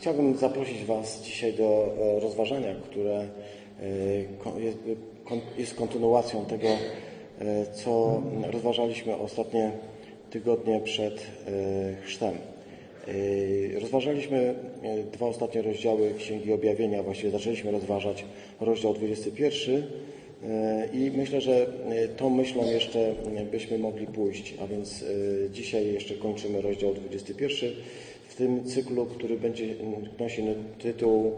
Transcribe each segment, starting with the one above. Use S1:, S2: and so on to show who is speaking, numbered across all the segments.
S1: Chciałbym zaprosić Was dzisiaj do e, rozważania, które jest kontynuacją tego, co rozważaliśmy ostatnie tygodnie przed chrztem. Rozważaliśmy dwa ostatnie rozdziały Księgi Objawienia, właściwie zaczęliśmy rozważać rozdział 21 i myślę, że tą myślą jeszcze byśmy mogli pójść, a więc dzisiaj jeszcze kończymy rozdział 21 w tym cyklu, który będzie nosi tytuł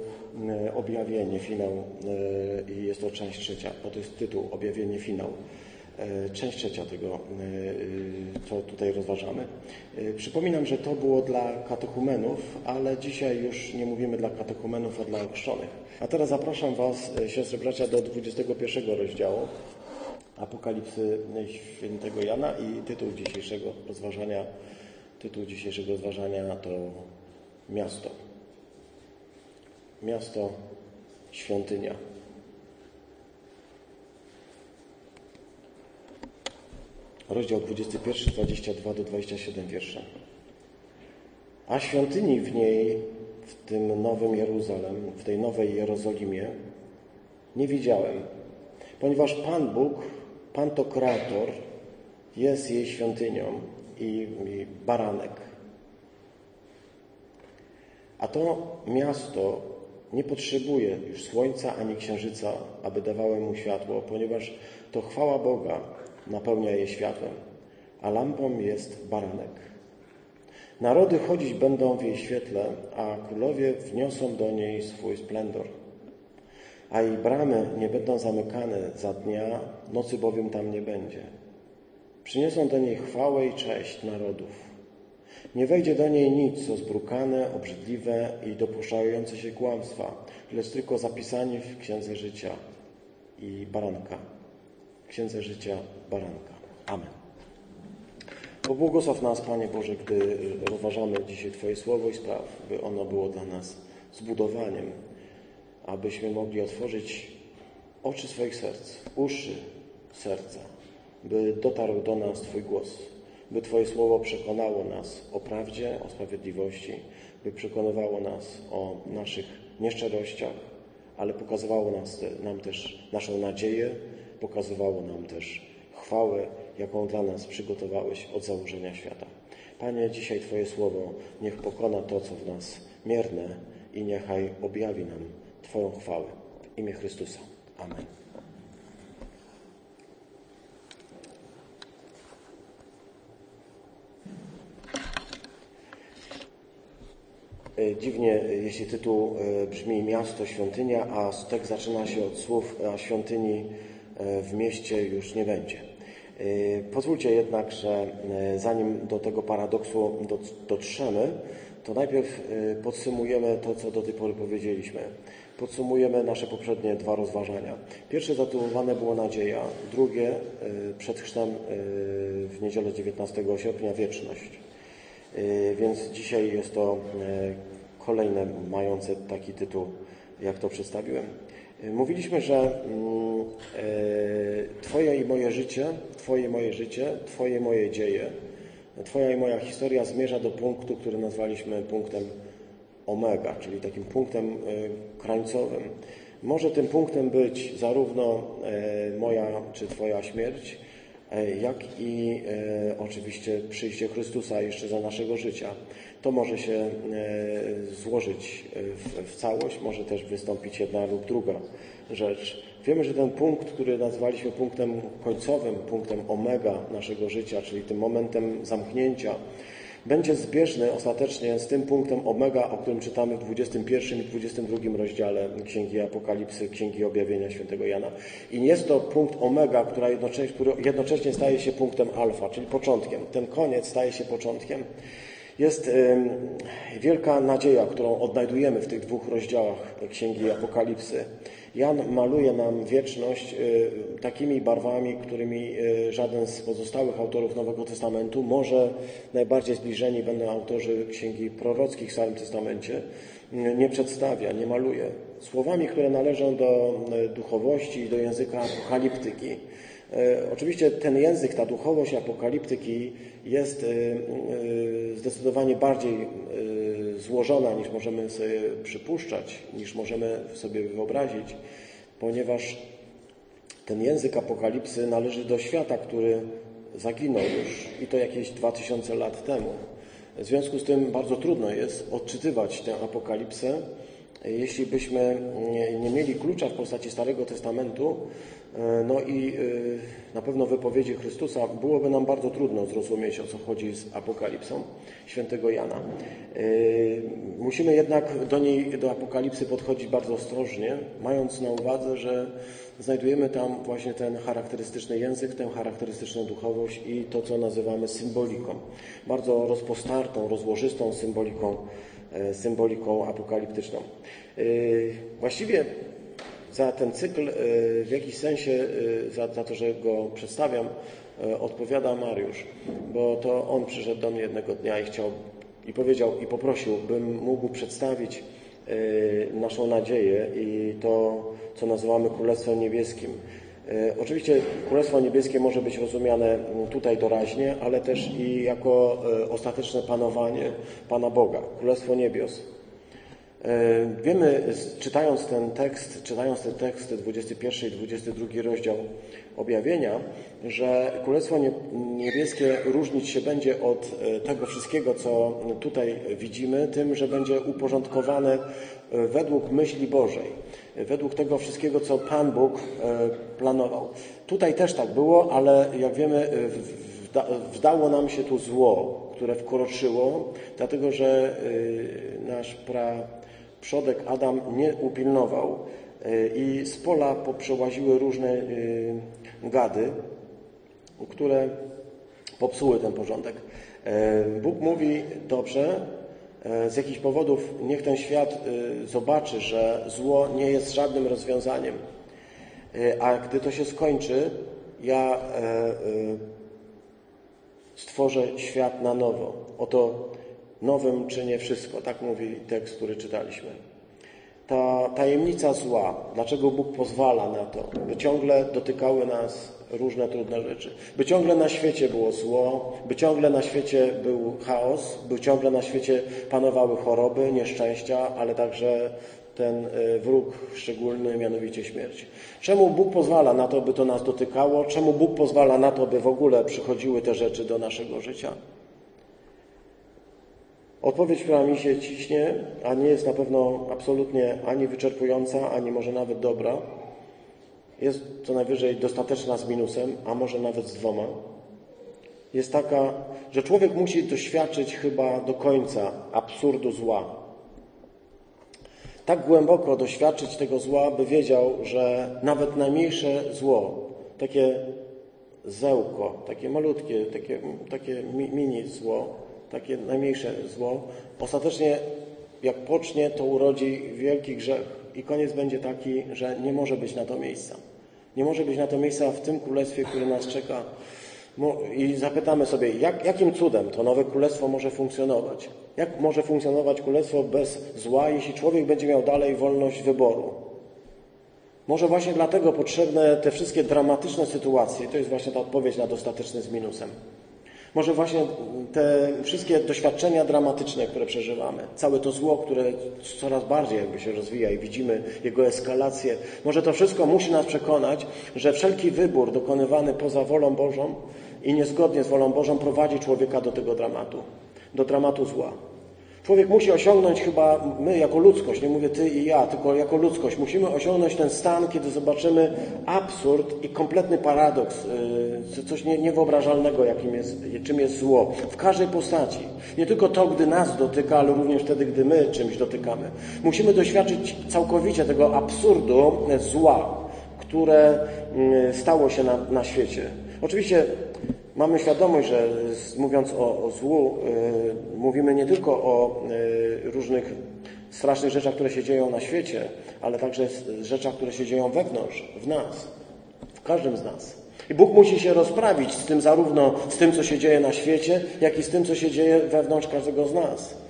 S1: Objawienie, finał i jest to część trzecia, bo to jest tytuł Objawienie, finał. Część trzecia tego, co tutaj rozważamy. Przypominam, że to było dla katechumenów, ale dzisiaj już nie mówimy dla katechumenów, a dla ochrzczonych. A teraz zapraszam Was, siostry bracia, do 21 rozdziału Apokalipsy świętego Jana i tytuł dzisiejszego rozważania Tytuł dzisiejszego rozważania to Miasto. Miasto, świątynia. Rozdział 21, 22 do 27 wiersze. A świątyni w niej, w tym nowym Jeruzalem, w tej nowej Jerozolimie, nie widziałem, ponieważ Pan Bóg, Pan to Kreator, jest jej świątynią i, i baranek. A to miasto nie potrzebuje już słońca ani księżyca, aby dawały mu światło, ponieważ to chwała Boga napełnia je światłem, a lampą jest baranek. Narody chodzić będą w jej świetle, a królowie wniosą do niej swój splendor. A jej bramy nie będą zamykane za dnia, nocy bowiem tam nie będzie. Przyniosą do niej chwałę i cześć narodów. Nie wejdzie do niej nic, co zbrukane, obrzydliwe i dopuszczające się kłamstwa, lecz tylko zapisani w Księdze Życia i Baranka. Księdze Życia Baranka. Amen. Pobłogosław nas, Panie Boże, gdy rozważamy dzisiaj Twoje słowo i spraw, by ono było dla nas zbudowaniem, abyśmy mogli otworzyć oczy swoich serc, uszy serca, by dotarł do nas Twój głos, by Twoje słowo przekonało nas o prawdzie, o sprawiedliwości, by przekonywało nas o naszych nieszczerościach, ale pokazywało nas, nam też naszą nadzieję, pokazywało nam też chwałę, jaką dla nas przygotowałeś od założenia świata. Panie, dzisiaj Twoje słowo niech pokona to, co w nas mierne i niechaj objawi nam Twoją chwałę. W imię Chrystusa. Amen. Dziwnie, e, jeśli tytuł e, brzmi Miasto, Świątynia, a tekst zaczyna się od słów, a świątyni w mieście już nie będzie. Pozwólcie jednak, że zanim do tego paradoksu dotrzemy, to najpierw podsumujemy to, co do tej pory powiedzieliśmy. Podsumujemy nasze poprzednie dwa rozważania. Pierwsze zatytułowane było Nadzieja, drugie przed chrztem w niedzielę 19 sierpnia Wieczność. Więc dzisiaj jest to kolejne mające taki tytuł, jak to przedstawiłem. Mówiliśmy, że mm, Twoje i moje życie, Twoje i moje życie, Twoje moje dzieje, Twoja i moja historia zmierza do punktu, który nazwaliśmy punktem omega, czyli takim punktem krańcowym. Może tym punktem być zarówno moja czy Twoja śmierć, jak i oczywiście przyjście Chrystusa jeszcze za naszego życia to może się e, złożyć w, w całość, może też wystąpić jedna lub druga rzecz. Wiemy, że ten punkt, który nazwaliśmy punktem końcowym, punktem omega naszego życia, czyli tym momentem zamknięcia, będzie zbieżny ostatecznie z tym punktem omega, o którym czytamy w 21 i 22 rozdziale Księgi Apokalipsy, Księgi Objawienia Świętego Jana. I jest to punkt omega, jednocześnie, który jednocześnie staje się punktem alfa, czyli początkiem. Ten koniec staje się początkiem. Jest wielka nadzieja, którą odnajdujemy w tych dwóch rozdziałach Księgi Apokalipsy. Jan maluje nam wieczność y, takimi barwami, którymi y, żaden z pozostałych autorów Nowego Testamentu, może najbardziej zbliżeni będą autorzy księgi prorockich w Starym Testamencie, y, nie przedstawia, nie maluje. Słowami, które należą do duchowości i do języka apokaliptyki. Oczywiście ten język, ta duchowość apokaliptyki jest zdecydowanie bardziej złożona niż możemy sobie przypuszczać, niż możemy sobie wyobrazić, ponieważ ten język apokalipsy należy do świata, który zaginął już i to jakieś 2000 lat temu. W związku z tym bardzo trudno jest odczytywać tę apokalipsę, jeśli byśmy nie, nie mieli klucza w postaci Starego Testamentu, e, no i e, na pewno wypowiedzi Chrystusa, byłoby nam bardzo trudno zrozumieć, o co chodzi z apokalipsą świętego Jana. E, musimy jednak do niej, do apokalipsy podchodzić bardzo ostrożnie, mając na uwadze, że znajdujemy tam właśnie ten charakterystyczny język, tę charakterystyczną duchowość i to, co nazywamy symboliką. Bardzo rozpostartą, rozłożystą symboliką, symboliką apokaliptyczną. E, właściwie za ten cykl e, w jakiś sensie, za, za to, że go przedstawiam, odpowiada Mariusz, bo to on przyszedł do mnie jednego dnia i chciał i powiedział i poprosił, bym mógł przedstawić naszą nadzieję i to co nazywamy Królestwem Niebieskim. E, oczywiście Królestwo Niebieskie może być rozumiane tutaj doraźnie, ale też i jako e, ostateczne panowanie Pana Boga, Królestwo Niebios. E, wiemy, czytając ten tekst, czytając te teksty 21 i 22 rozdział objawienia, że Królestwo Niebieskie różnić się będzie od tego wszystkiego, co tutaj widzimy, tym, że będzie uporządkowane według myśli Bożej według tego wszystkiego, co Pan Bóg e, planował. Tutaj też tak było, ale jak wiemy, e, wdało nam się tu zło, które wkroczyło, dlatego że e, nasz przodek Adam nie upilnował i z pola poprzełaziły różne gady, które popsuły ten porządek. Bóg mówi, dobrze, z jakichś powodów niech ten świat e, zobaczy, że zło nie jest żadnym rozwiązaniem. E, a gdy to się skończy, ja stworzę świat na nowo. Oto nowym czynię wszystko. Tak mówi tekst, który czytaliśmy. Ta tajemnica zła, dlaczego Bóg pozwala na to, by ciągle dotykały nas różne trudne rzeczy. By ciągle na świecie było zło, by ciągle na świecie był chaos, by ciągle na świecie panowały choroby, nieszczęścia, ale także ten e, wróg szczególny, mianowicie śmierć. Czemu Bóg pozwala na to, by to nas dotykało? Czemu Bóg pozwala na to, by w ogóle przychodziły te rzeczy do naszego życia? Odpowiedź, która mi się ciśnie, a nie jest na pewno absolutnie ani wyczerpująca, ani może nawet dobra, jest co najwyżej dostateczna z minusem, a może nawet z dwoma, jest taka, że człowiek musi doświadczyć chyba do końca absurdu zła. Tak głęboko doświadczyć tego zła, by wiedział, że nawet najmniejsze zło, takie zełko, takie malutkie, takie, takie mini zło, takie najmniejsze zło, ostatecznie jak pocznie, to urodzi wielki grzech i koniec będzie taki, że nie może być na to miejsca. Nie może być na to miejsca w tym królestwie, które nas czeka. I zapytamy sobie, jak, jakim cudem to nowe królestwo może funkcjonować? Jak może funkcjonować królestwo bez zła, jeśli człowiek będzie miał dalej wolność wyboru? Może właśnie dlatego potrzebne te wszystkie dramatyczne sytuacje, to jest właśnie ta odpowiedź na dostateczny z minusem. Może właśnie te wszystkie doświadczenia dramatyczne, które przeżywamy, całe to zło, które coraz bardziej jakby się rozwija i widzimy jego eskalację, może to wszystko musi nas przekonać, że wszelki wybór dokonywany poza wolą Bożą i niezgodnie z wolą Bożą prowadzi człowieka do tego dramatu, do dramatu zła. Człowiek musi osiągnąć chyba, my jako ludzkość, nie mówię ty i ja, tylko jako ludzkość, musimy osiągnąć ten stan, kiedy zobaczymy absurd i kompletny paradoks, y, coś niewyobrażalnego, jakim jest, czym jest zło. W każdej postaci. Nie tylko to, gdy nas dotyka, ale również wtedy, gdy my czymś dotykamy. Musimy doświadczyć całkowicie tego absurdu zła, które y, stało się na, na świecie. Oczywiście Mamy świadomość, że mówiąc o, o złu, y, mówimy nie tylko o y, różnych strasznych rzeczach, które się dzieją na świecie, ale także rzeczach, które się dzieją wewnątrz, w nas, w każdym z nas. I Bóg musi się rozprawić z tym zarówno z tym, co się dzieje na świecie, jak i z tym, co się dzieje wewnątrz każdego z nas.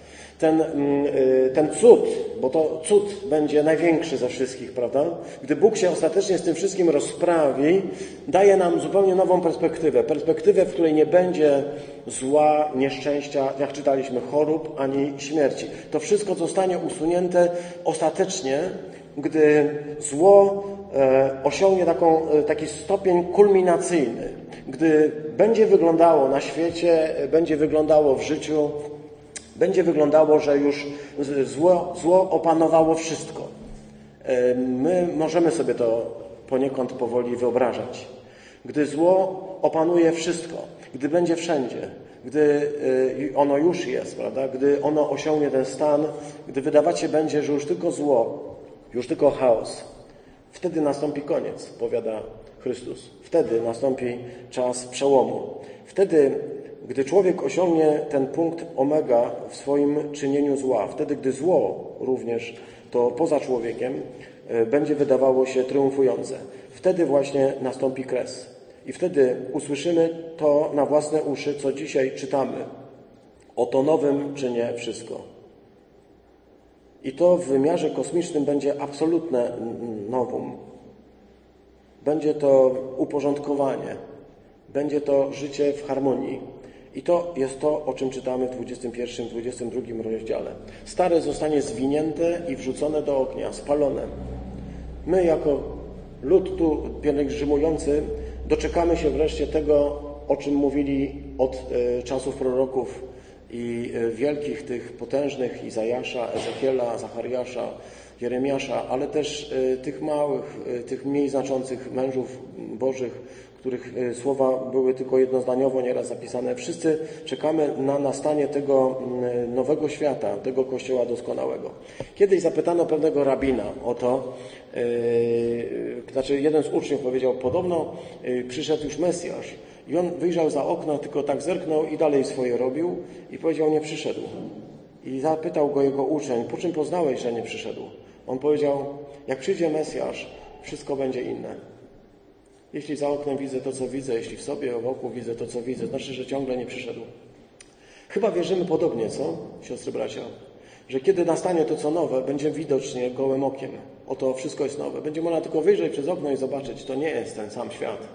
S1: Ten, mm, y, ten cud, bo to cud będzie największy ze wszystkich, prawda? Gdy Bóg się ostatecznie z tym wszystkim rozprawi, daje nam zupełnie nową perspektywę. Perspektywę, w której nie będzie zła, nieszczęścia, jak czytaliśmy, chorób ani śmierci. To wszystko zostanie usunięte ostatecznie, gdy zło e, osiągnie taką, e, taki stopień kulminacyjny, gdy będzie wyglądało na świecie, będzie wyglądało w życiu będzie wyglądało, że już zło, zło opanowało wszystko. E, my możemy sobie to poniekąd powoli wyobrażać. Gdy zło opanuje wszystko, gdy będzie wszędzie, gdy e, ono już jest, prawda? gdy ono osiągnie ten stan, gdy wydawać się będzie, że już tylko zło, już tylko chaos, wtedy nastąpi koniec, powiada Chrystus. Wtedy nastąpi czas przełomu. Wtedy gdy człowiek osiągnie ten punkt omega w swoim czynieniu zła, wtedy gdy zło również to poza człowiekiem e, będzie wydawało się triumfujące, wtedy właśnie nastąpi kres. I wtedy usłyszymy to na własne uszy, co dzisiaj czytamy. Oto nowym czynię wszystko. I to w wymiarze kosmicznym będzie absolutne nowum. Będzie to uporządkowanie. Będzie to życie w harmonii. I to jest to, o czym czytamy w 21, 22 rozdziale. Stare zostanie zwinięte i wrzucone do ognia, spalone. My jako lud tu pielgrzymujący doczekamy się wreszcie tego, o czym mówili od e, czasów proroków i e, wielkich tych potężnych Izajasza, Ezekiela, Zachariasza, Jeremiasza, ale też e, tych małych, tych mniej znaczących mężów bożych, których e, słowa były tylko jednozdaniowo nieraz zapisane. Wszyscy czekamy na nastanie tego mm, nowego świata, tego Kościoła doskonałego. Kiedyś zapytano pewnego rabina o to, yy, znaczy jeden z uczniów powiedział, podobno yy, przyszedł już Mesjasz i on wyjrzał za okno, tylko tak zerknął i dalej swoje robił i powiedział, nie przyszedł. I zapytał go jego uczeń, po czym poznałeś, że nie przyszedł? On powiedział, jak przyjdzie Mesjasz, wszystko będzie inne. Jeśli za oknem widzę to, co widzę, jeśli w sobie wokół widzę to, co widzę, znaczy, że ciągle nie przyszedł. Chyba wierzymy podobnie, co, siostry bracia? Że kiedy nastanie to, co nowe, będzie widocznie gołym okiem. Oto wszystko jest nowe. Będzie można tylko wyjrzeć przez okno i zobaczyć, to nie jest ten sam świat.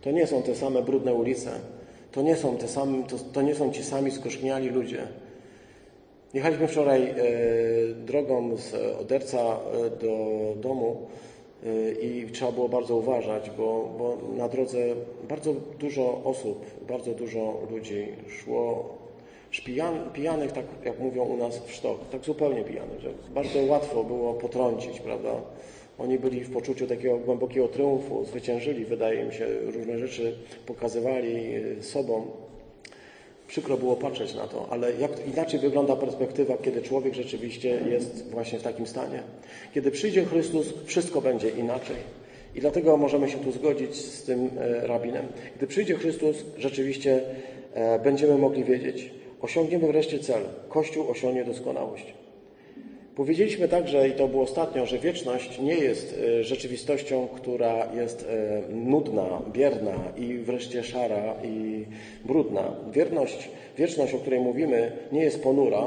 S1: To nie są te same brudne ulice. To nie są, te same, to, to nie są ci sami skoszniali ludzie. Jechaliśmy wczoraj e, drogą z Oderca e, do domu i trzeba było bardzo uważać, bo, bo na drodze bardzo dużo osób, bardzo dużo ludzi szło pijan, pijanych, tak jak mówią u nas w sztok, tak zupełnie pijanych, że bardzo łatwo było potrącić, prawda? Oni byli w poczuciu takiego głębokiego triumfu, zwyciężyli, wydaje mi się, różne rzeczy pokazywali sobą. Przykro było patrzeć na to, ale jak inaczej wygląda perspektywa, kiedy człowiek rzeczywiście jest właśnie w takim stanie. Kiedy przyjdzie Chrystus, wszystko będzie inaczej. I dlatego możemy się tu zgodzić z tym e, rabinem. Gdy przyjdzie Chrystus, rzeczywiście e, będziemy mogli wiedzieć, osiągniemy wreszcie cel. Kościół osiągnie doskonałość. Powiedzieliśmy także, i to było ostatnio, że wieczność nie jest e, rzeczywistością, która jest e, nudna, bierna i wreszcie szara i brudna. Wierność, wieczność, o której mówimy, nie jest ponura,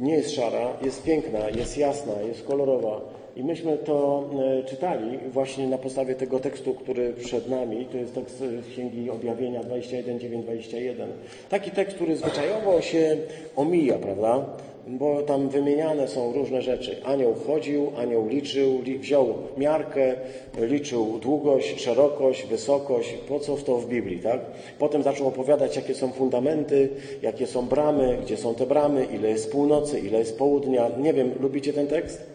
S1: nie jest szara, jest piękna, jest jasna, jest kolorowa. I myśmy to e, czytali właśnie na podstawie tego tekstu, który przed nami. To jest tekst z Księgi Objawienia 21, 9, 21. Taki tekst, który zwyczajowo się omija, prawda? Bo tam wymieniane są różne rzeczy. Anioł chodził, anioł liczył, wziął miarkę, liczył długość, szerokość, wysokość. Po co w to w Biblii, tak? Potem zaczął opowiadać, jakie są fundamenty, jakie są bramy, gdzie są te bramy, ile jest północy, ile jest południa. Nie wiem, lubicie ten tekst?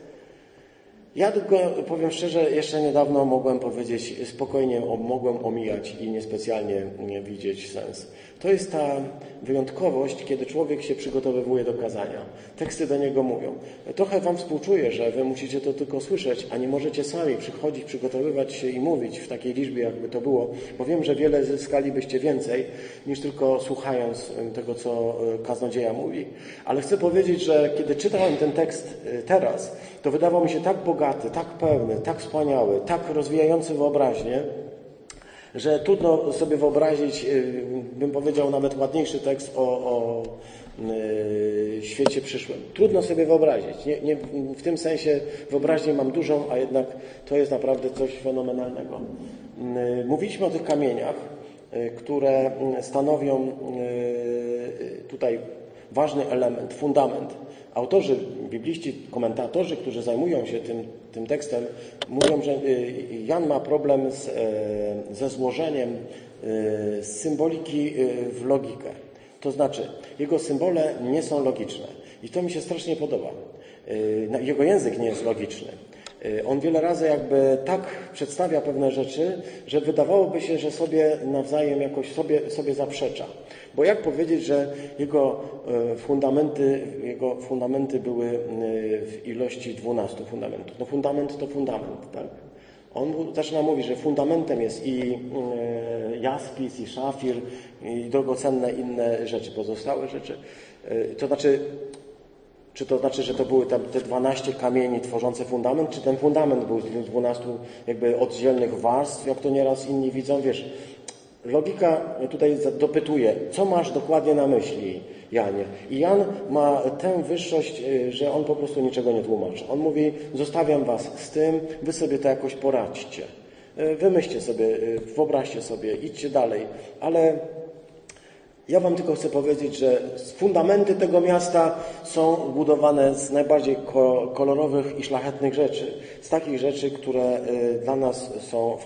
S1: Ja tylko powiem szczerze, jeszcze niedawno mogłem powiedzieć, spokojnie mogłem omijać i niespecjalnie nie widzieć sens. To jest ta wyjątkowość, kiedy człowiek się przygotowywuje do kazania. Teksty do niego mówią. Trochę Wam współczuję, że Wy musicie to tylko słyszeć, a nie możecie sami przychodzić, przygotowywać się i mówić w takiej liczbie, jakby to było, bo wiem, że wiele zyskalibyście więcej, niż tylko słuchając tego, co kaznodzieja mówi. Ale chcę powiedzieć, że kiedy czytałem ten tekst e, teraz, to wydawał mi się tak bogaty, tak pełny, tak wspaniały, tak rozwijający wyobraźnię, że trudno sobie wyobrazić, y, bym powiedział, nawet ładniejszy tekst o, o, y, świecie przyszłym. Trudno sobie wyobrazić. Nie, nie, w tym sensie wyobraźnię mam dużą, a jednak to jest naprawdę coś fenomenalnego. Y, mówiliśmy o tych kamieniach, y, które stanowią tutaj ważny element, fundament. Autorzy, bibliści, komentatorzy, którzy zajmują się tym, tym tekstem, mówią, że Jan ma problem z, ze złożeniem symboliki w logikę. To znaczy, jego symbole nie są logiczne. I to mi się strasznie podoba. Y, jego język nie jest logiczny. Y, on wiele razy jakby tak przedstawia pewne rzeczy, że wydawałoby się, że sobie nawzajem jakoś sobie, sobie zaprzecza. Bo jak powiedzieć, że jego y, fundamenty, jego fundamenty były w ilości 12 fundamentów? No fundament to fundament, tak? On zaczyna mówić, że fundamentem jest i jaspis, i szafir, i drogocenne inne rzeczy, pozostałe rzeczy. To znaczy, czy to znaczy, że to były te 12 kamieni tworzące fundament, czy ten fundament był z tych 12 jakby oddzielnych warstw, jak to nieraz inni widzą, wiesz. Logika tutaj dopytuje, co masz dokładnie na myśli, Janie? I Jan ma tę wyższość, e, że on po prostu niczego nie tłumaczy. On mówi, zostawiam was z tym, wy sobie to jakoś poradźcie. E, wymyślcie sobie, wyobraźcie sobie, idźcie dalej, ale ja Wam tylko chcę powiedzieć, że fundamenty tego miasta są budowane z najbardziej kolorowych i szlachetnych rzeczy. Z takich rzeczy, które y, dla nas są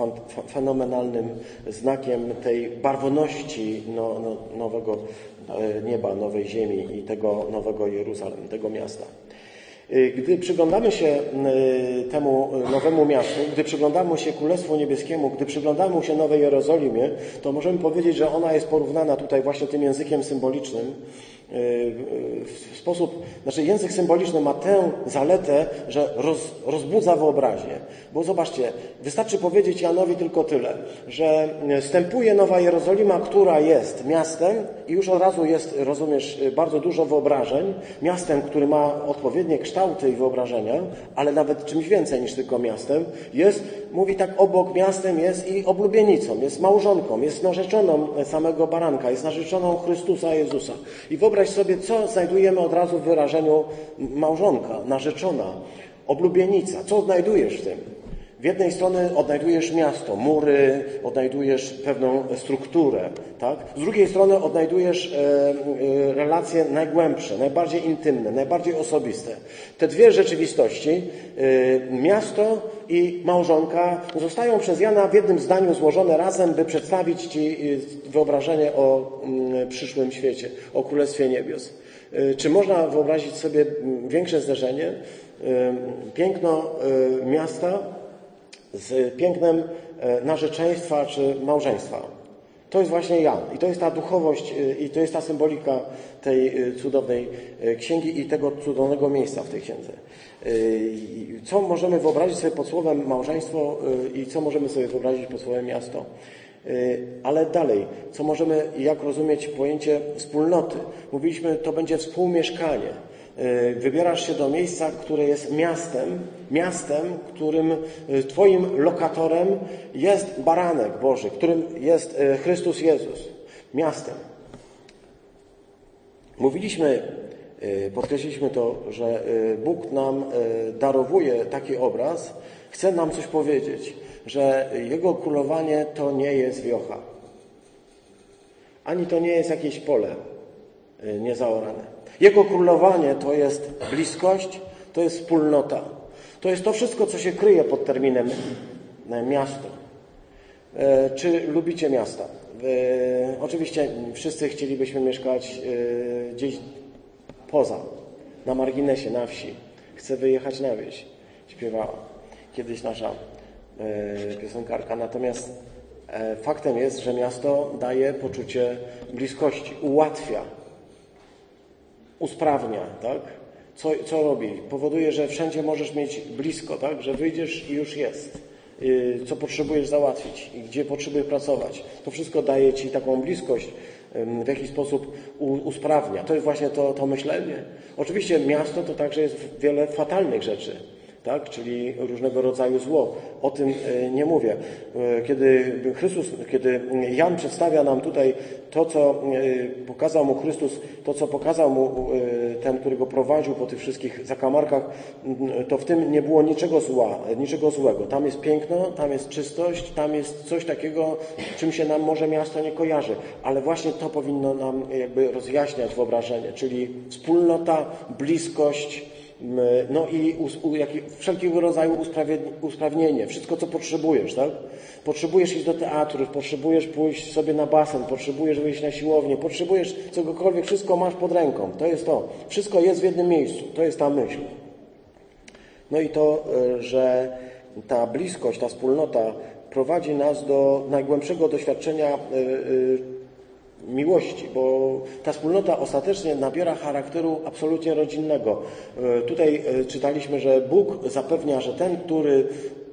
S1: fenomenalnym znakiem tej barwoności no, no, nowego y, nieba, nowej ziemi i tego nowego Jeruzalem, tego miasta. Y, gdy przyglądamy się y, temu nowemu miastu, gdy przyglądamy się Królestwu Niebieskiemu, gdy przyglądamy się Nowej Jerozolimie, to możemy powiedzieć, że ona jest porównana tutaj właśnie tym językiem symbolicznym w sposób, znaczy język symboliczny ma tę zaletę, że roz, rozbudza wyobraźnię. Bo zobaczcie, wystarczy powiedzieć Janowi tylko tyle, że wstępuje Nowa Jerozolima, która jest miastem i już od razu jest, rozumiesz, bardzo dużo wyobrażeń, miastem, który ma odpowiednie kształty i wyobrażenia, ale nawet czymś więcej niż tylko miastem, jest, mówi tak, obok miastem jest i oblubienicą, jest małżonką, jest narzeczoną samego baranka, jest narzeczoną Chrystusa Jezusa. I wyobraź sobie, co znajdujemy od razu w wyrażeniu małżonka, narzeczona, oblubienica. Co znajdujesz w tym? W jednej strony odnajdujesz miasto, mury, odnajdujesz pewną strukturę, tak? Z drugiej strony odnajdujesz e, e, relacje najgłębsze, najbardziej intymne, najbardziej osobiste. Te dwie rzeczywistości, e, miasto i małżonka, zostają przez Jana w jednym zdaniu złożone razem, by przedstawić Ci wyobrażenie o mm, przyszłym świecie, o Królestwie Niebios. Czy można wyobrazić sobie większe zderzenie? Piękno miasta z pięknem e, narzeczeństwa czy małżeństwa. To jest właśnie Jan. I to jest ta duchowość, e, i to jest ta symbolika tej e, cudownej księgi i tego cudownego miejsca w tej księdze. Co możemy wyobrazić sobie pod słowem małżeństwo i co możemy sobie wyobrazić pod słowem miasto? Ale dalej, co możemy, jak rozumieć pojęcie wspólnoty? Mówiliśmy, to będzie współmieszkanie. E, wybierasz się do miejsca, które jest miastem, miastem, którym e, Twoim lokatorem jest baranek Boży, którym jest e, Chrystus Jezus. Miastem. Mówiliśmy, podkreśliliśmy to, że Bóg nam darowuje taki obraz, chce nam coś powiedzieć, że Jego królowanie to nie jest wiocha. Ani to nie jest jakieś pole niezaorane. Jego królowanie to jest bliskość, to jest wspólnota. To jest to wszystko, co się kryje pod terminem e, miasto. E, czy lubicie miasta? E, oczywiście wszyscy chcielibyśmy mieszkać gdzieś poza, na marginesie, na wsi. Chcę wyjechać na wieś, śpiewała kiedyś nasza piosenkarka. Natomiast faktem jest, że miasto daje poczucie bliskości, ułatwia usprawnia, tak? Co, co robi? Powoduje, że wszędzie możesz mieć blisko, tak? Że wyjdziesz i już jest. Y, co potrzebujesz załatwić i gdzie potrzebujesz pracować. To wszystko daje Ci taką bliskość, w jakiś sposób usprawnia. To jest właśnie to, to myślenie. Oczywiście miasto to także jest wiele fatalnych rzeczy. Tak? czyli różnego rodzaju zło. O tym e, nie mówię. E, kiedy Chrystus, kiedy Jan przedstawia nam tutaj to, co e, pokazał mu Chrystus, to, co pokazał mu ten, który go prowadził po tych wszystkich zakamarkach, to w tym nie było niczego zła, niczego złego. Tam jest piękno, tam jest czystość, tam jest coś takiego, czym się nam może miasto nie kojarzy. Ale właśnie to powinno nam jakby rozjaśniać wyobrażenie, czyli wspólnota, bliskość, no i wszelkiego rodzaju usprawnienie, wszystko co potrzebujesz, tak? Potrzebujesz iść do teatru, potrzebujesz pójść sobie na basen, potrzebujesz wyjść na siłownię, potrzebujesz cokolwiek, wszystko masz pod ręką. To jest to. Wszystko jest w jednym miejscu. To jest ta myśl. No i to, e, że ta bliskość, ta wspólnota prowadzi nas do najgłębszego doświadczenia e, e, miłości, bo ta wspólnota ostatecznie nabiera charakteru absolutnie rodzinnego. E, tutaj e, czytaliśmy, że Bóg zapewnia, że ten, który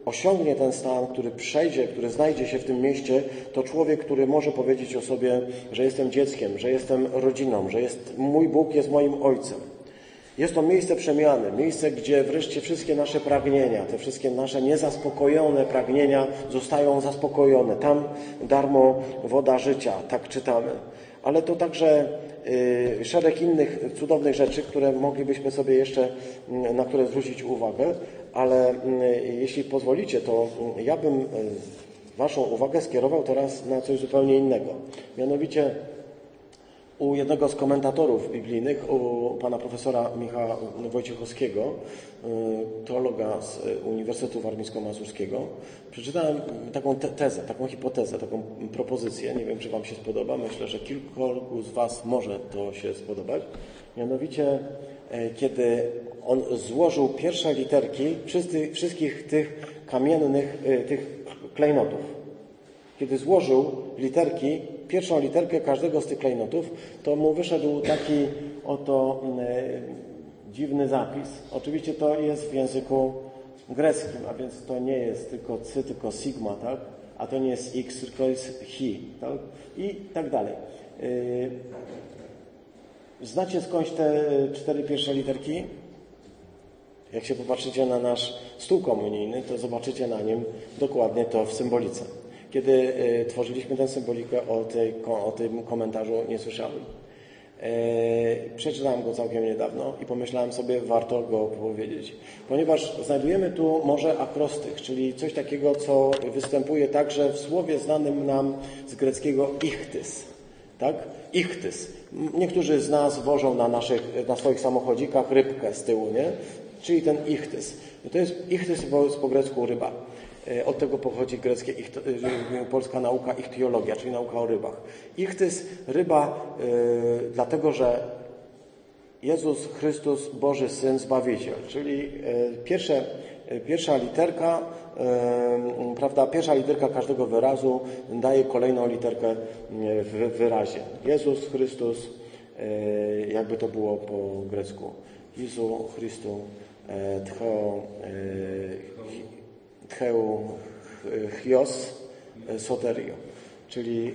S1: osiągnie ten stan, który przejdzie, który znajdzie się w tym mieście, to człowiek, który może powiedzieć o sobie, że jestem dzieckiem, że jestem rodziną, że jest, mój Bóg jest moim ojcem. Jest to miejsce przemiany, miejsce, gdzie wreszcie wszystkie nasze pragnienia, te wszystkie nasze niezaspokojone pragnienia zostają zaspokojone. Tam darmo woda życia, tak czytamy. Ale to także y, szereg innych cudownych rzeczy, które moglibyśmy sobie jeszcze, mm, na które zwrócić uwagę, ale mm, jeśli pozwolicie, to mm, ja bym y, Waszą uwagę skierował teraz na coś zupełnie innego. Mianowicie u jednego z komentatorów biblijnych, u pana profesora Michała Wojciechowskiego, y, teologa z Uniwersytetu Warmińsko-Mazurskiego, przeczytałem taką tezę, taką hipotezę, taką propozycję. Nie wiem, czy wam się spodoba. Myślę, że kilku z was może to się spodobać. Mianowicie, e, kiedy on złożył pierwsze literki wszystkich tych kamiennych, e, tych klejnotów. Kiedy złożył literki pierwszą literkę każdego z tych klejnotów, to mu wyszedł taki oto e, dziwny zapis. Oczywiście to jest w języku greckim, a więc to nie jest tylko cy, tylko sigma, tak? A to nie jest x, tylko jest hi, tak? I tak dalej. E, znacie skądś te cztery pierwsze literki? Jak się popatrzycie na nasz stół komunijny, to zobaczycie na nim dokładnie to w symbolice. Kiedy e, tworzyliśmy tę symbolikę, o, tej, o tym komentarzu nie słyszałem. E, przeczytałem go całkiem niedawno i pomyślałem sobie, warto go powiedzieć. Ponieważ znajdujemy tu może akrostyk, czyli coś takiego, co występuje także w słowie znanym nam z greckiego ichtys. Tak? Ichtys. Niektórzy z nas wożą na, naszych, na swoich samochodzikach rybkę z tyłu, nie? Czyli ten ichtys. To jest ichtys po grecku ryba. E, od tego pochodzi greckie, e, polska nauka ichtiologia, czyli nauka o rybach. Ichtys, ryba, e, dlatego że Jezus Chrystus, Boży Syn, Zbawiciel, czyli pierwsze, pierwsza literka, prawda, pierwsza literka każdego wyrazu daje kolejną literkę w wyrazie. Jezus Chrystus, jakby to było po grecku. Jezu Chrystu, Tcheo, Theochios Soterio, czyli e,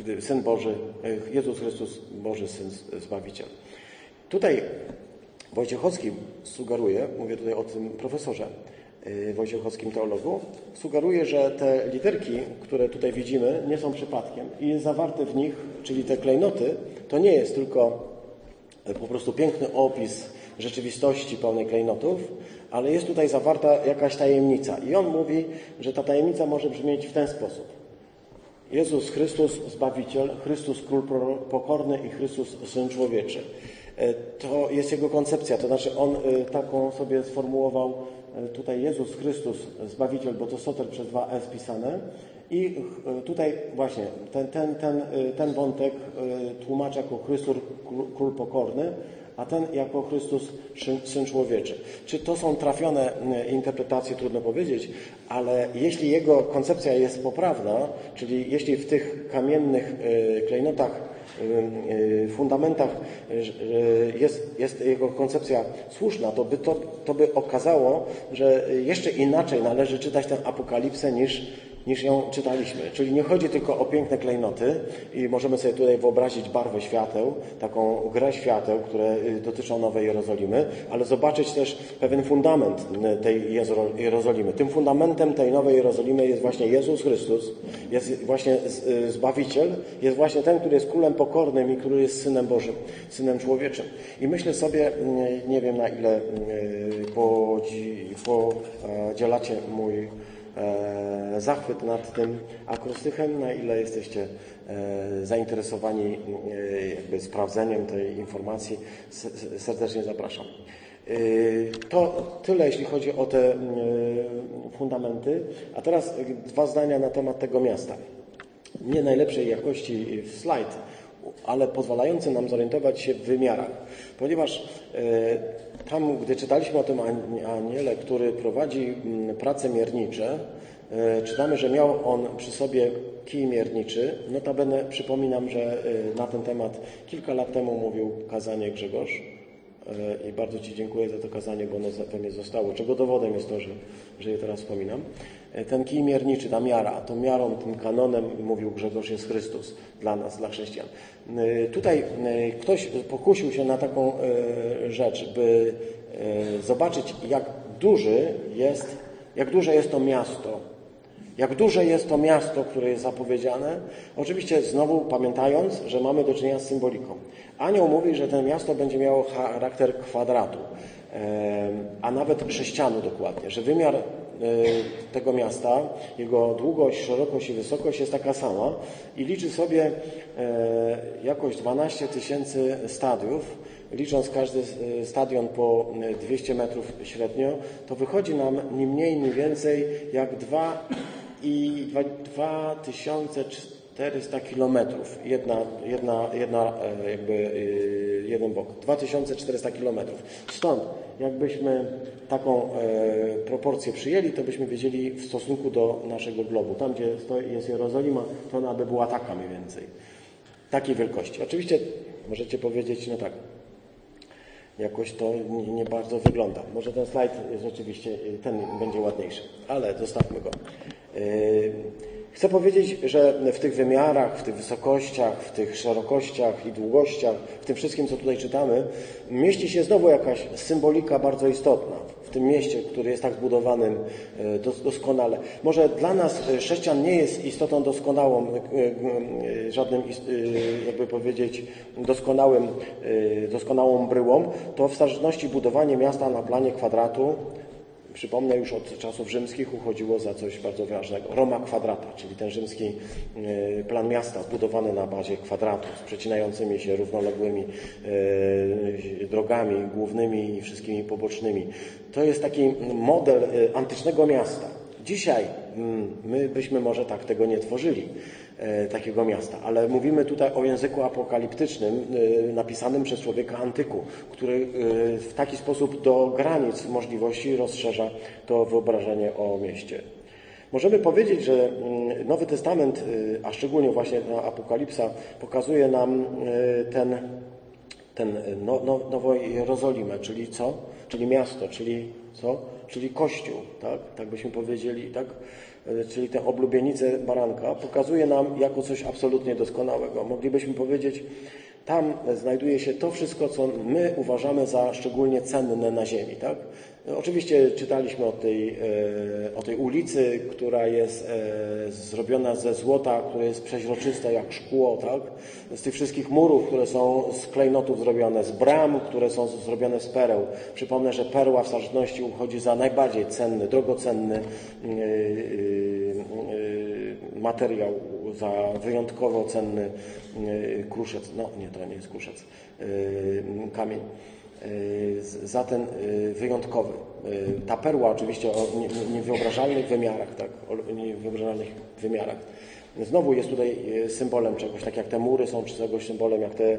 S1: gdy Syn Boży, e, Jezus Chrystus, Boży Syn Zbawiciel. Tutaj Wojciechowski sugeruje, mówię tutaj o tym profesorze e, Wojciechowskim teologu, sugeruje, że te literki, które tutaj widzimy, nie są przypadkiem i zawarte w nich, czyli te klejnoty, to nie jest tylko po prostu piękny opis rzeczywistości pełnej klejnotów, ale jest tutaj zawarta jakaś tajemnica. I on mówi, że ta tajemnica może brzmieć w ten sposób. Jezus Chrystus Zbawiciel, Chrystus Król Pokorny i Chrystus Syn Człowieczy. E, to jest jego koncepcja, to znaczy on e, taką sobie sformułował e, tutaj Jezus Chrystus Zbawiciel, bo to soter przez dwa S pisane. I tutaj właśnie ten, ten, ten, ten wątek tłumacz jako Chrystus Król Pokorny, a ten jako Chrystus Syn Człowieczy. Czy to są trafione e, interpretacje, trudno powiedzieć, ale jeśli jego koncepcja jest poprawna, czyli jeśli w tych kamiennych e, klejnotach, e, fundamentach jest, jest jego koncepcja słuszna, to by, to, to by okazało, że jeszcze inaczej należy czytać tę apokalipsę niż niż ją czytaliśmy. Czyli nie chodzi tylko o piękne klejnoty i możemy sobie tutaj wyobrazić barwę świateł, taką grę świateł, które y, dotyczą Nowej Jerozolimy, ale zobaczyć też pewien fundament y, tej Jerozolimy. Tym fundamentem tej Nowej Jerozolimy jest właśnie Jezus Chrystus, jest właśnie y, Zbawiciel, jest właśnie ten, który jest królem pokornym i który jest Synem Bożym, Synem Człowieczym. I myślę sobie, nie wiem na ile podzielacie mój zachwyt nad tym akrostychem, na ile jesteście e, zainteresowani e, jakby sprawdzeniem tej informacji, serdecznie zapraszam. To tyle, jeśli chodzi o te fundamenty. A teraz dwa zdania na temat tego miasta. Nie najlepszej jakości slajd, ale pozwalający nam zorientować się w wymiarach. Ponieważ tam, gdy czytaliśmy o tym aniele, który prowadzi mm, prace miernicze, e, czytamy, że miał on przy sobie kij mierniczy. Notabene przypominam, że e, na ten temat kilka lat temu mówił kazanie Grzegorz e, i bardzo Ci dziękuję za to kazanie, bo ono we mnie zostało, czego dowodem jest to, że, że je teraz wspominam. Ten kij mierniczy, ta miara, tą miarą, tym kanonem, mówił Grzegorz, jest Chrystus dla nas, dla chrześcijan. Y, tutaj y, ktoś pokusił się na taką y, rzecz, by zobaczyć, jak duży jest, jak duże jest to miasto. Jak duże jest to miasto, które jest zapowiedziane. Oczywiście znowu pamiętając, że mamy do czynienia z symboliką. Anioł mówi, że to miasto będzie miało charakter kwadratu, a nawet sześcianu dokładnie, że wymiar tego miasta, jego długość, szerokość i wysokość jest taka sama i liczy sobie e, jakoś 12 tysięcy stadiów, licząc każdy e, stadion po 200 metrów średnio, to wychodzi nam ni mniej, ni więcej jak 2 i 2400 400 kilometrów, jedna, jedna, jedna e, jakby jeden bok, 2400 kilometrów. Stąd, jakbyśmy taką e, proporcję przyjęli, to byśmy wiedzieli w stosunku do naszego globu. Tam, gdzie jest Jerozolima, to ona by była taka mniej więcej. Takiej wielkości. Oczywiście możecie powiedzieć, no tak, jakoś to nie, nie, bardzo wygląda. Może ten slajd rzeczywiście, ten będzie ładniejszy, ale zostawmy go. Chcę powiedzieć, że w tych wymiarach, w tych wysokościach, w tych szerokościach i długościach, w tym wszystkim, co tutaj czytamy, mieści się znowu jakaś symbolika bardzo istotna w tym mieście, który jest tak zbudowanym e, doskonale. Może dla nas e, chrześcijan nie jest istotą doskonałą, e, żadnym, jakby powiedzieć, doskonałym, doskonałą bryłą, to w starożytności budowanie miasta na planie kwadratu Przypomnę, już od czasów rzymskich uchodziło za coś bardzo ważnego. Roma kwadrata, czyli ten rzymski e, plan miasta zbudowany na bazie kwadratu z przecinającymi się równoległymi e, drogami głównymi i wszystkimi pobocznymi. To jest taki model e, antycznego miasta. Dzisiaj mm, my byśmy może tak tego nie tworzyli. E, takiego miasta. Ale mówimy tutaj o języku apokaliptycznym e, napisanym przez człowieka antyku, który e, w taki sposób do granic możliwości rozszerza to wyobrażenie o mieście. Możemy powiedzieć, że mm, Nowy Testament, a szczególnie właśnie ta Apokalipsa, pokazuje nam ten, ten no, no, Nową Jerozolimę, czyli co? Czyli miasto, czyli co? Czyli Kościół, tak? Tak byśmy powiedzieli, tak? E, czyli tę oblubienicę baranka, pokazuje nam jako coś absolutnie doskonałego. Moglibyśmy powiedzieć, tam znajduje się to wszystko, co my uważamy za szczególnie cenne na ziemi. Tak? Oczywiście czytaliśmy o tej, e, o tej ulicy, która jest e, zrobiona ze złota, które jest przeźroczyste jak szkło, tak? z tych wszystkich murów, które są z klejnotów zrobione, z bram, które są zrobione z pereł. Przypomnę, że perła w starożytności uchodzi za najbardziej cenny, drogocenny e, materiał, za wyjątkowo cenny kruszec. No nie, to nie jest kruszec. Kamień. Y, za ten y, wyjątkowy. Y, ta perła oczywiście o niewyobrażalnych wymiarach, tak, o niewyobrażalnych wymiarach. Znowu jest tutaj symbolem czegoś, tak jak te mury są czegoś symbolem, jak te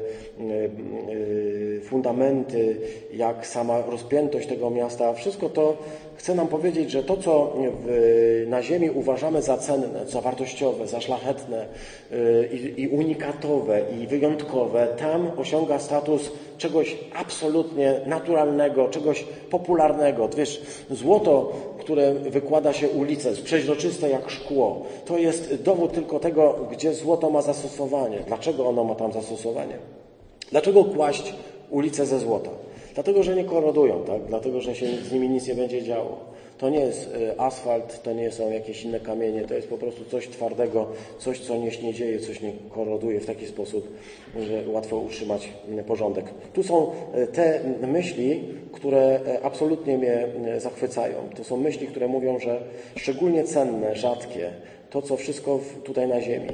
S1: fundamenty, jak sama rozpiętość tego miasta. Wszystko to chce nam powiedzieć, że to, co na ziemi uważamy za cenne, za wartościowe, za szlachetne i, i unikatowe i wyjątkowe, tam osiąga status czegoś absolutnie naturalnego, czegoś popularnego. Wiesz, złoto, które wykłada się ulicę, przeźroczyste jak szkło, to jest dowód tylko tego, gdzie złoto ma zastosowanie. Dlaczego ono ma tam zastosowanie? Dlaczego kłaść ulicę ze złota? Dlatego, że nie korodują, tak? Dlatego, że się z nimi nic nie będzie działo. To nie jest y, asfalt, to nie są jakieś inne kamienie, to jest po prostu coś twardego, coś, co nie śniedzieje, coś nie koroduje w taki sposób, że łatwo utrzymać y, porządek. Tu są y, te myśli, które absolutnie mnie zachwycają. To są myśli, które mówią, że szczególnie cenne, rzadkie, to, co wszystko tutaj na ziemi,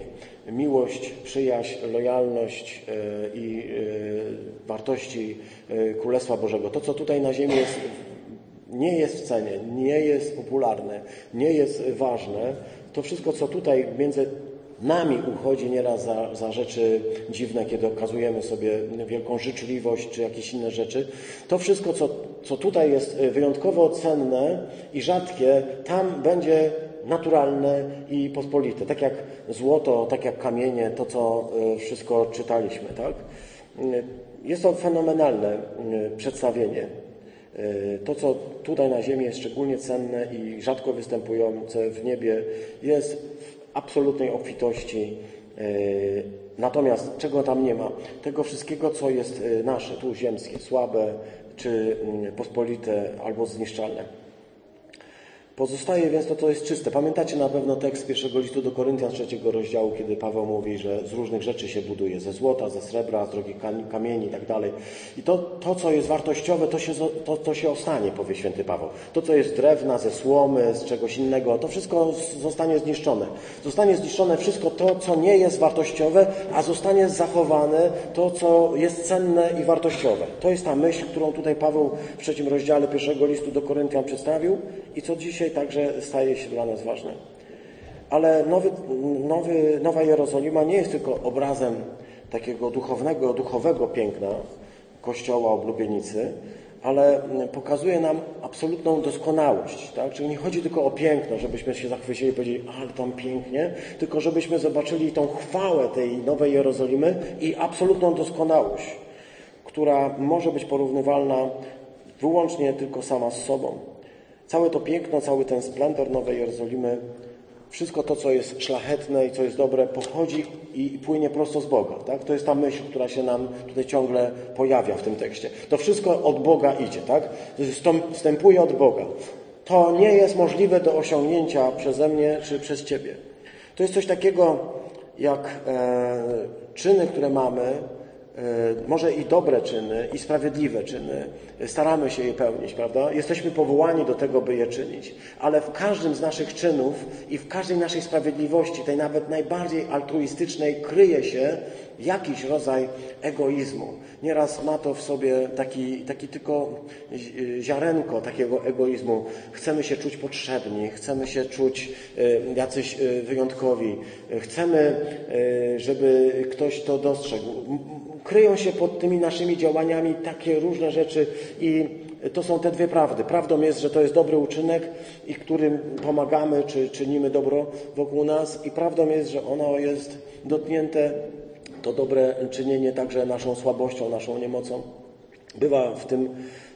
S1: miłość, przyjaźń, lojalność i wartości Królestwa Bożego, to, co tutaj na ziemi jest nie jest w cenie, nie jest popularne, nie jest ważne, to wszystko, co tutaj między nami uchodzi nieraz za, za rzeczy dziwne, kiedy okazujemy sobie wielką życzliwość czy jakieś inne rzeczy, to wszystko, co, co tutaj jest wyjątkowo cenne i rzadkie, tam będzie naturalne i pospolite. Tak jak złoto, tak jak kamienie, to co e, wszystko czytaliśmy. Tak? Jest to fenomenalne przedstawienie E, to, co tutaj na Ziemi jest szczególnie cenne i rzadko występujące w niebie, jest w absolutnej obfitości. E, natomiast czego tam nie ma? Tego wszystkiego, co jest e, nasze, tu ziemskie, słabe czy mm, pospolite albo zniszczalne. Pozostaje więc to, co jest czyste. Pamiętacie na pewno tekst pierwszego listu do Koryntian trzeciego rozdziału, kiedy Paweł mówi, że z różnych rzeczy się buduje, ze złota, ze srebra, z drogich kamieni i tak dalej. I to, to, co jest wartościowe, to się, to, to się ostanie, powie święty Paweł. To, co jest drewna, ze słomy, z czegoś innego, to wszystko zostanie zniszczone. Zostanie zniszczone wszystko to, co nie jest wartościowe, a zostanie zachowane to, co jest cenne i wartościowe. To jest ta myśl, którą tutaj Paweł w trzecim rozdziale pierwszego listu do Koryntian przedstawił i co dzisiaj także staje się dla nas ważne. Ale nowy, nowy, Nowa Jerozolima nie jest tylko obrazem takiego duchownego, duchowego piękna Kościoła oblubienicy, ale pokazuje nam absolutną doskonałość. Tak? Czyli nie chodzi tylko o piękno, żebyśmy się zachwycili i powiedzieli, ale tam pięknie, tylko żebyśmy zobaczyli tą chwałę tej Nowej Jerozolimy i absolutną doskonałość, która może być porównywalna wyłącznie tylko sama z sobą. Całe to piękno, cały ten splendor Nowej Jerozolimy, wszystko to, co jest szlachetne i co jest dobre, pochodzi i płynie prosto z Boga. Tak? To jest ta myśl, która się nam tutaj ciągle pojawia w tym tekście. To wszystko od Boga idzie, tak? Wstępuje od Boga. To nie jest możliwe do osiągnięcia przeze mnie czy przez Ciebie. To jest coś takiego jak e, czyny, które mamy, może i dobre czyny, i sprawiedliwe czyny, staramy się je pełnić, prawda? Jesteśmy powołani do tego, by je czynić, ale w każdym z naszych czynów i w każdej naszej sprawiedliwości, tej nawet najbardziej altruistycznej, kryje się jakiś rodzaj egoizmu. Nieraz ma to w sobie taki, taki tylko ziarenko takiego egoizmu. Chcemy się czuć potrzebni, chcemy się czuć e, jacyś e, wyjątkowi, chcemy, żeby ktoś to dostrzegł kryją się pod tymi naszymi działaniami takie różne rzeczy i to są te dwie prawdy. Prawdą jest, że to jest dobry uczynek i którym pomagamy, czy czynimy dobro wokół nas i prawdą jest, że ono jest dotknięte, to dobre czynienie także naszą słabością, naszą niemocą. Bywa w tym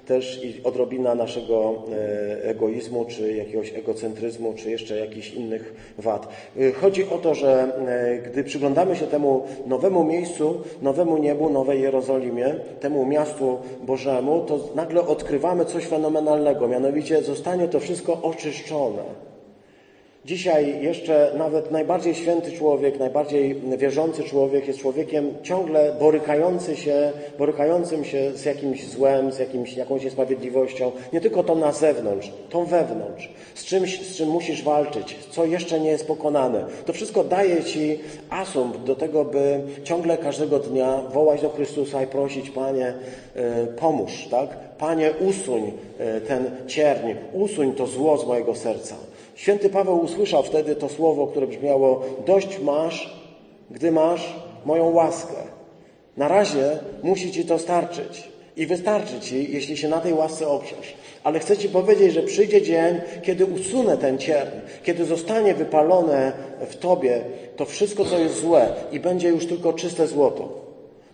S1: też i odrobina naszego e, egoizmu, czy jakiegoś egocentryzmu, czy jeszcze jakichś innych wad. E, chodzi o to, że e, gdy przyglądamy się temu nowemu miejscu, nowemu niebu, nowej Jerozolimie, temu miastu Bożemu, to nagle odkrywamy coś fenomenalnego, mianowicie zostanie to wszystko oczyszczone. Dzisiaj jeszcze nawet najbardziej święty człowiek, najbardziej wierzący człowiek jest człowiekiem ciągle borykający się, borykającym się z jakimś złem, z jakimś, jakąś niesprawiedliwością. Nie tylko tą na zewnątrz, tą wewnątrz. Z czymś, z czym musisz walczyć, co jeszcze nie jest pokonane. To wszystko daje Ci asumpt do tego, by ciągle każdego dnia wołać do Chrystusa i prosić, Panie, e, pomóż, tak? Panie, usuń e, ten cierń, usuń to zło z mojego serca. Święty Paweł usłyszał wtedy to słowo, które brzmiało: Dość masz, gdy masz moją łaskę. Na razie musi ci to starczyć i wystarczy ci, jeśli się na tej łasce oprzesz. Ale chcę ci powiedzieć, że przyjdzie dzień, kiedy usunę ten cierń, kiedy zostanie wypalone w tobie to wszystko, co jest złe i będzie już tylko czyste złoto.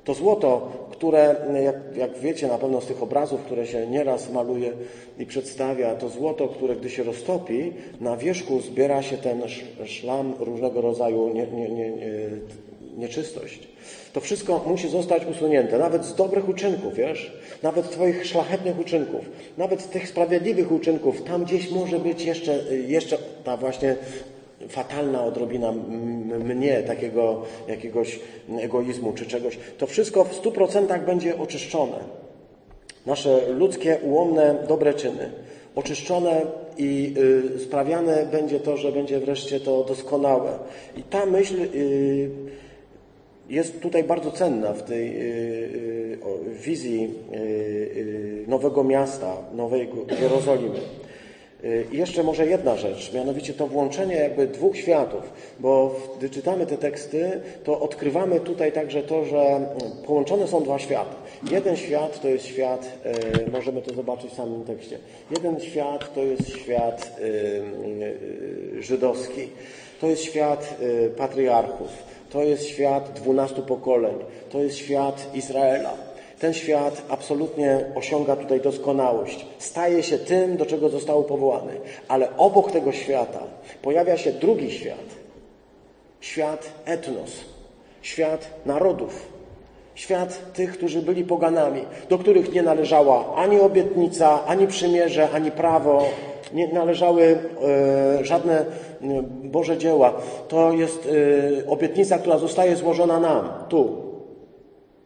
S1: To złoto, które, jak, jak wiecie na pewno z tych obrazów, które się nieraz maluje i przedstawia, to złoto, które gdy się roztopi, na wierzchu zbiera się ten szlam różnego rodzaju nie, nie, nie, nieczystość. To wszystko musi zostać usunięte, nawet z dobrych uczynków, wiesz? Nawet Twoich szlachetnych uczynków, nawet z tych sprawiedliwych uczynków. Tam gdzieś może być jeszcze, jeszcze ta właśnie fatalna odrobina mnie, takiego jakiegoś egoizmu czy czegoś. To wszystko w stu procentach będzie oczyszczone. Nasze ludzkie, ułomne, dobre czyny. Oczyszczone i y, sprawiane będzie to, że będzie wreszcie to doskonałe. I ta myśl y, jest tutaj bardzo cenna w tej y, y, wizji y, nowego miasta, nowej Jerozolimy. I jeszcze może jedna rzecz, mianowicie to włączenie jakby dwóch światów, bo gdy czytamy te teksty, to odkrywamy tutaj także to, że połączone są dwa światy. Jeden świat to jest świat, możemy to zobaczyć w samym tekście, jeden świat to jest świat żydowski, to jest świat patriarchów, to jest świat dwunastu pokoleń. To jest świat Izraela. Ten świat absolutnie osiąga tutaj doskonałość. Staje się tym, do czego został powołany. Ale obok tego świata pojawia się drugi świat. Świat etnos. Świat narodów. Świat tych, którzy byli poganami, do których nie należała ani obietnica, ani przymierze, ani prawo, nie należały e, żadne e, Boże dzieła. To jest e, obietnica, która zostaje złożona nam, tu,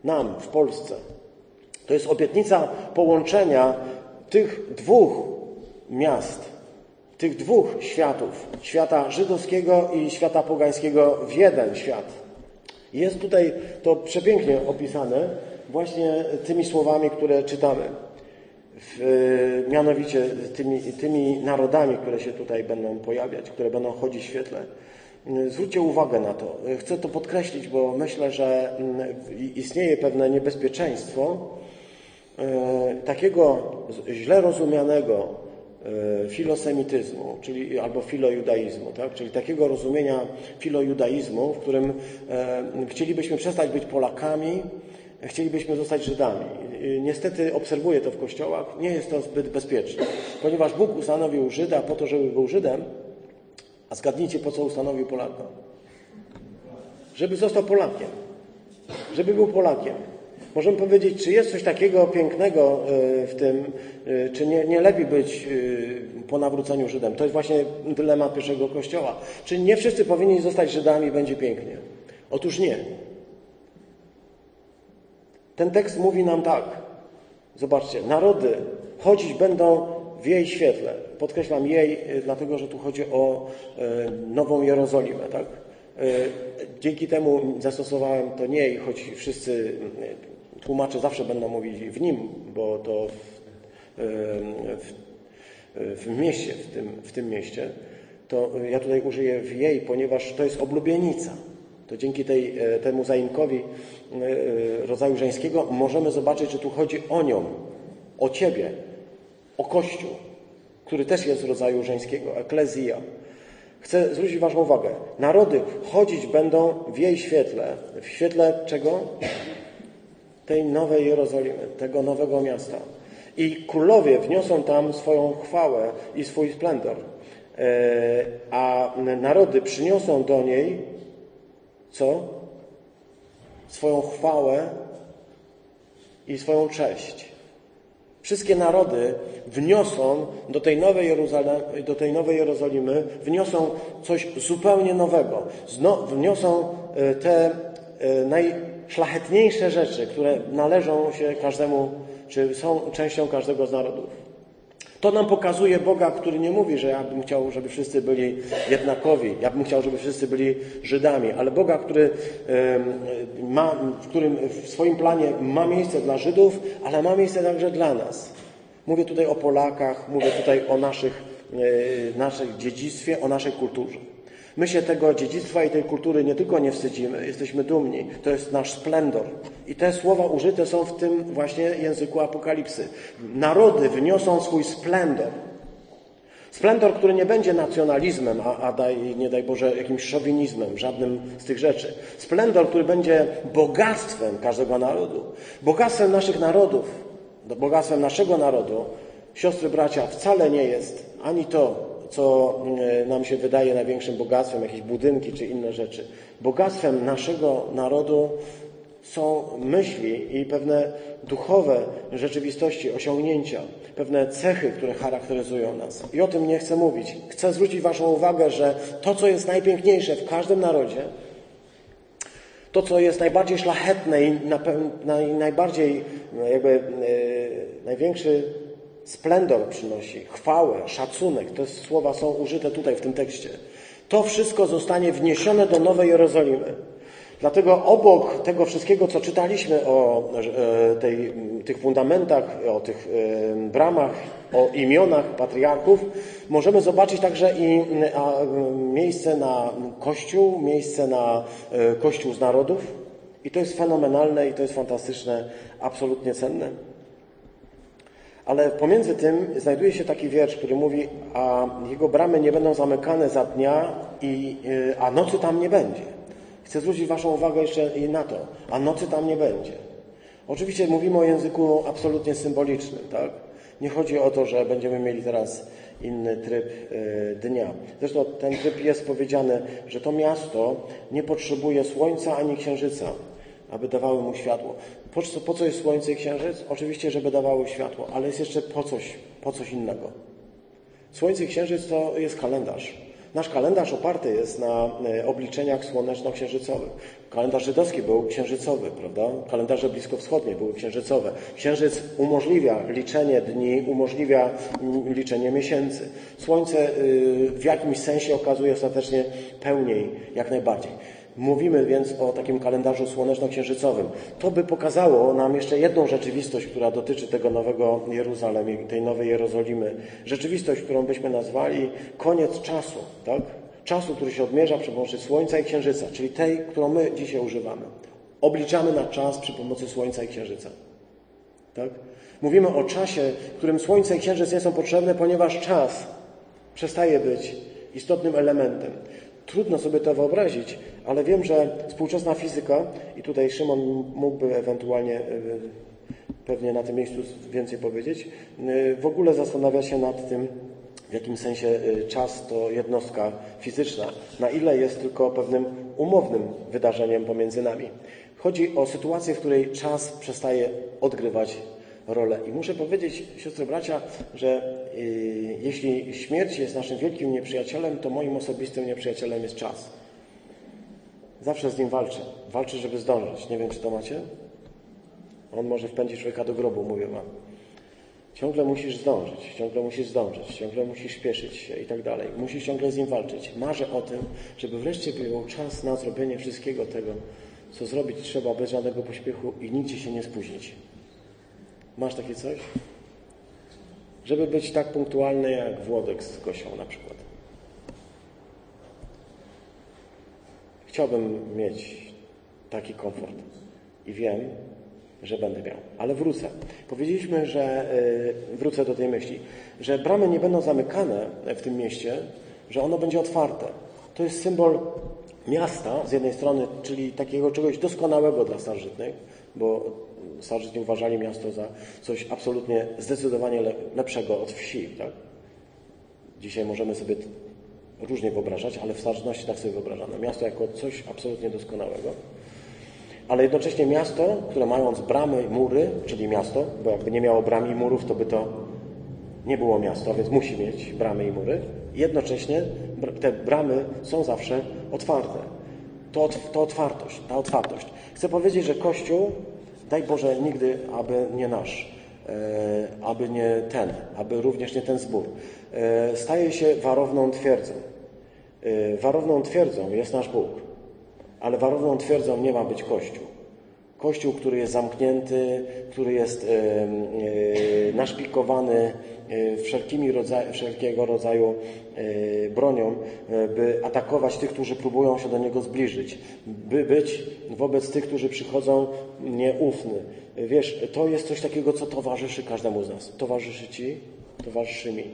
S1: nam, w Polsce. To jest obietnica połączenia tych dwóch miast, tych dwóch światów, świata żydowskiego i świata pogańskiego w jeden świat. Jest tutaj to przepięknie opisane właśnie tymi słowami, które czytamy w, e, mianowicie tymi, tymi narodami, które się tutaj będą pojawiać, które będą chodzić w świetle. E, zwróćcie uwagę na to. E, chcę to podkreślić, bo myślę, że mm, istnieje pewne niebezpieczeństwo takiego źle rozumianego filosemityzmu, czyli albo filojudaizmu, tak? czyli takiego rozumienia filojudaizmu, w którym chcielibyśmy przestać być Polakami, chcielibyśmy zostać Żydami. Niestety obserwuję to w kościołach, nie jest to zbyt bezpieczne, ponieważ Bóg ustanowił Żyda po to, żeby był Żydem, a zgadnijcie, po co ustanowił Polaka? Żeby został Polakiem. Żeby był Polakiem. Możemy powiedzieć, czy jest coś takiego pięknego e, w tym, e, czy nie, nie lepiej być e, po nawróceniu Żydem. To jest właśnie dylemat pierwszego Kościoła. Czy nie wszyscy powinni zostać Żydami i będzie pięknie? Otóż nie. Ten tekst mówi nam tak. Zobaczcie, narody chodzić będą w jej świetle. Podkreślam jej, y, dlatego że tu chodzi o y, Nową Jerozolimę, tak? Y, dzięki temu zastosowałem to nie, choć wszyscy tłumacze zawsze będą mówić w nim, bo to w, w, w mieście, w tym, w tym mieście, to ja tutaj użyję w jej, ponieważ to jest oblubienica. To dzięki tej, temu zaimkowi rodzaju żeńskiego możemy zobaczyć, że tu chodzi o nią, o Ciebie, o Kościół, który też jest rodzaju żeńskiego, eklezja. Chcę zwrócić Waszą uwagę. Narody chodzić będą w jej świetle. W świetle czego? Tej nowej Jerozolimy, tego nowego miasta. I królowie wniosą tam swoją chwałę i swój splendor. A narody przyniosą do niej co? Swoją chwałę i swoją cześć. Wszystkie narody wniosą do tej nowej, do tej nowej Jerozolimy, wniosą coś zupełnie nowego. Zno, wniosą e, te e, najszlachetniejsze rzeczy, które należą się każdemu, czy są częścią każdego z narodów. To nam pokazuje Boga, który nie mówi, że ja bym chciał, żeby wszyscy byli jednakowi, ja bym chciał, żeby wszyscy byli Żydami, ale Boga, który ma, w którym w swoim planie ma miejsce dla Żydów, ale ma miejsce także dla nas. Mówię tutaj o Polakach, mówię tutaj o naszych, e, naszych dziedzictwie, o naszej kulturze. My się tego dziedzictwa i tej kultury nie tylko nie wstydzimy, jesteśmy dumni. To jest nasz splendor. I te słowa użyte są w tym właśnie języku apokalipsy. Narody wyniosą swój splendor. Splendor, który nie będzie nacjonalizmem, a, a daj, nie daj Boże jakimś szowinizmem, żadnym z tych rzeczy. Splendor, który będzie bogactwem każdego narodu, bogactwem naszych narodów, bogactwem naszego narodu, siostry, bracia, wcale nie jest ani to, co e, nam się wydaje największym bogactwem, jakieś budynki czy inne rzeczy. Bogactwem naszego narodu są myśli i pewne duchowe rzeczywistości, osiągnięcia, pewne cechy, które charakteryzują nas. I o tym nie chcę mówić. Chcę zwrócić Waszą uwagę, że to, co jest najpiękniejsze w każdym narodzie, to, co jest najbardziej szlachetne i najbardziej, jakby, yy, największy splendor przynosi, chwałę, szacunek, te słowa są użyte tutaj w tym tekście. To wszystko zostanie wniesione do Nowej Jerozolimy. Dlatego obok tego wszystkiego, co czytaliśmy o e, tej, tych fundamentach, o tych e, bramach, o imionach patriarchów, możemy zobaczyć także i miejsce na Kościół, miejsce na e, Kościół z narodów. I to jest fenomenalne i to jest fantastyczne, absolutnie cenne. Ale pomiędzy tym znajduje się taki wiersz, który mówi, a jego bramy nie będą zamykane za dnia, i, a nocy tam nie będzie. Chcę zwrócić Waszą uwagę jeszcze na to, a nocy tam nie będzie. Oczywiście mówimy o języku absolutnie symbolicznym, tak? Nie chodzi o to, że będziemy mieli teraz inny tryb e, dnia. Zresztą ten tryb jest powiedziane, że to miasto nie potrzebuje słońca ani księżyca, aby dawały mu światło. Po co, po co jest słońce i księżyc? Oczywiście, żeby dawały światło, ale jest jeszcze po coś, po coś innego. Słońce i księżyc to jest kalendarz. Nasz kalendarz oparty jest na e, obliczeniach słoneczno-księżycowych. Kalendarz żydowski był księżycowy, prawda? Kalendarze bliskowschodnie były księżycowe. Księżyc umożliwia liczenie dni, umożliwia liczenie miesięcy. Słońce y, w jakimś sensie okazuje ostatecznie pełniej, jak najbardziej. Mówimy więc o takim kalendarzu słoneczno-księżycowym. To by pokazało nam jeszcze jedną rzeczywistość, która dotyczy tego nowego Jeruzalem, tej nowej Jerozolimy. Rzeczywistość, którą byśmy nazwali koniec czasu, tak? Czasu, który się odmierza przy pomocy Słońca i Księżyca, czyli tej, którą my dzisiaj używamy. Obliczamy na czas przy pomocy Słońca i Księżyca. Tak? Mówimy o czasie, w którym Słońce i Księżyc nie są potrzebne, ponieważ czas przestaje być istotnym elementem. Trudno sobie to wyobrazić, ale wiem, że współczesna fizyka, i tutaj Szymon mógłby ewentualnie e, pewnie na tym miejscu więcej powiedzieć, e, w ogóle zastanawia się nad tym, w jakim sensie e, czas to jednostka fizyczna, na ile jest tylko pewnym umownym wydarzeniem pomiędzy nami. Chodzi o sytuację, w której czas przestaje odgrywać rolę. I muszę powiedzieć, siostry bracia, że yy, jeśli śmierć jest naszym wielkim nieprzyjacielem, to moim osobistym nieprzyjacielem jest czas. Zawsze z nim walczę. Walczę, żeby zdążyć. Nie wiem, czy to macie? On może wpędzić człowieka do grobu, mówię wam. Ciągle musisz zdążyć, ciągle musisz zdążyć, ciągle musisz śpieszyć się i tak dalej. Musisz ciągle z nim walczyć. Marzę o tym, żeby wreszcie był czas na zrobienie wszystkiego tego, co zrobić trzeba bez żadnego pośpiechu i nigdzie się nie spóźnić. Masz takie coś? Żeby być tak punktualny jak Włodek z Gosią na przykład. Chciałbym mieć taki komfort i wiem, że będę miał. Ale wrócę. Powiedzieliśmy, że yy, wrócę do tej myśli, że bramy nie będą zamykane w tym mieście, że ono będzie otwarte. To jest symbol miasta z jednej strony, czyli takiego czegoś doskonałego dla starożytnych, bo starożytni uważali miasto za coś absolutnie zdecydowanie lepszego od wsi. Tak? Dzisiaj możemy sobie różnie wyobrażać, ale w starożytności tak sobie wyobrażano. Miasto jako coś absolutnie doskonałego. Ale jednocześnie miasto, które mając bramy i mury, czyli miasto, bo jakby nie miało bram i murów, to by to nie było miasto, więc musi mieć bramy i mury. Jednocześnie te bramy są zawsze otwarte. To, to otwartość, ta otwartość. Chcę powiedzieć, że Kościół, daj Boże, nigdy, aby nie nasz, e, aby nie ten, aby również nie ten zbór, e, staje się warowną twierdzą. Y, warowną twierdzą jest nasz Bóg, ale warowną twierdzą nie ma być Kościół. Kościół, który jest zamknięty, który jest naszpikowany wszelkimi rodzaj, wszelkiego rodzaju bronią, by atakować tych, którzy próbują się do Niego zbliżyć, by być wobec tych, którzy przychodzą nieufny. Wiesz, to jest coś takiego, co towarzyszy każdemu z nas. Towarzyszy Ci, towarzyszy mi.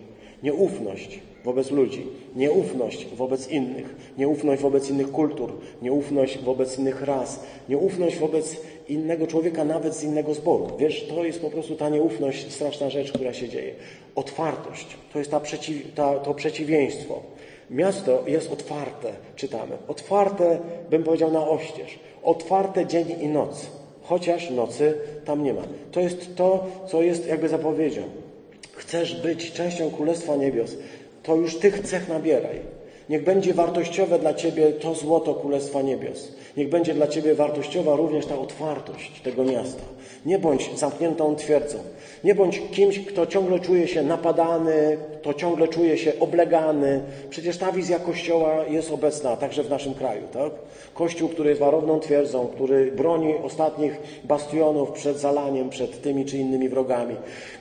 S1: Nieufność wobec ludzi, nieufność wobec innych, nieufność wobec innych kultur, nieufność wobec innych ras, nieufność wobec innego człowieka, nawet z innego zboru. Wiesz, to jest po prostu ta nieufność, straszna rzecz, która się dzieje. Otwartość to jest ta przeciw, ta, to przeciwieństwo. Miasto jest otwarte, czytamy. Otwarte, bym powiedział, na oścież. Otwarte dzień i noc. Chociaż nocy tam nie ma. To jest to, co jest jakby zapowiedzią. Chcesz być częścią Królestwa Niebios, to już tych cech nabieraj. Niech będzie wartościowe dla Ciebie to złoto Królestwa Niebios. Niech będzie dla Ciebie wartościowa również ta otwartość tego miasta. Nie bądź zamkniętą twierdzą. Nie bądź kimś, kto ciągle czuje się napadany, kto ciągle czuje się oblegany. Przecież ta wizja Kościoła jest obecna także w naszym kraju. Tak? Kościół, który jest warowną twierdzą, który broni ostatnich bastionów przed zalaniem, przed tymi czy innymi wrogami.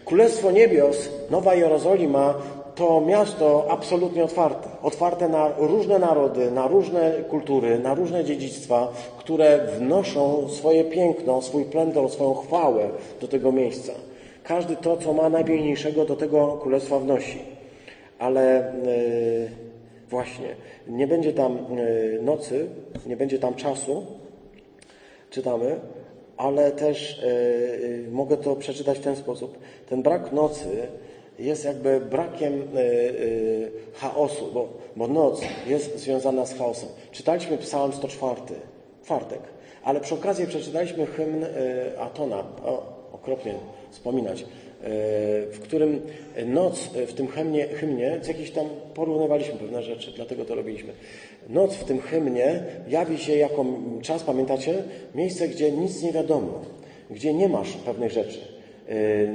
S1: Królestwo Niebios, Nowa Jerozolima to miasto absolutnie otwarte. Otwarte na różne narody, na różne kultury, na różne dziedzictwa, które wnoszą swoje piękno, swój plędor, swoją chwałę do tego miejsca. Każdy to, co ma najpiękniejszego, do tego królestwa wnosi. Ale yy, właśnie, nie będzie tam yy, nocy, nie będzie tam czasu, czytamy, ale też yy, mogę to przeczytać w ten sposób. Ten brak nocy jest jakby brakiem y, y, chaosu, bo, bo noc jest związana z chaosem. Czytaliśmy Psalm 104, czwartek, ale przy okazji przeczytaliśmy hymn y, Atona, o, okropnie wspominać, w którym noc w tym hymnie, hymnie z jakichś tam porównywaliśmy pewne rzeczy, dlatego to robiliśmy. Noc w tym hymnie jawi się jako czas, pamiętacie? Miejsce, gdzie nic nie wiadomo, gdzie nie masz pewnych rzeczy.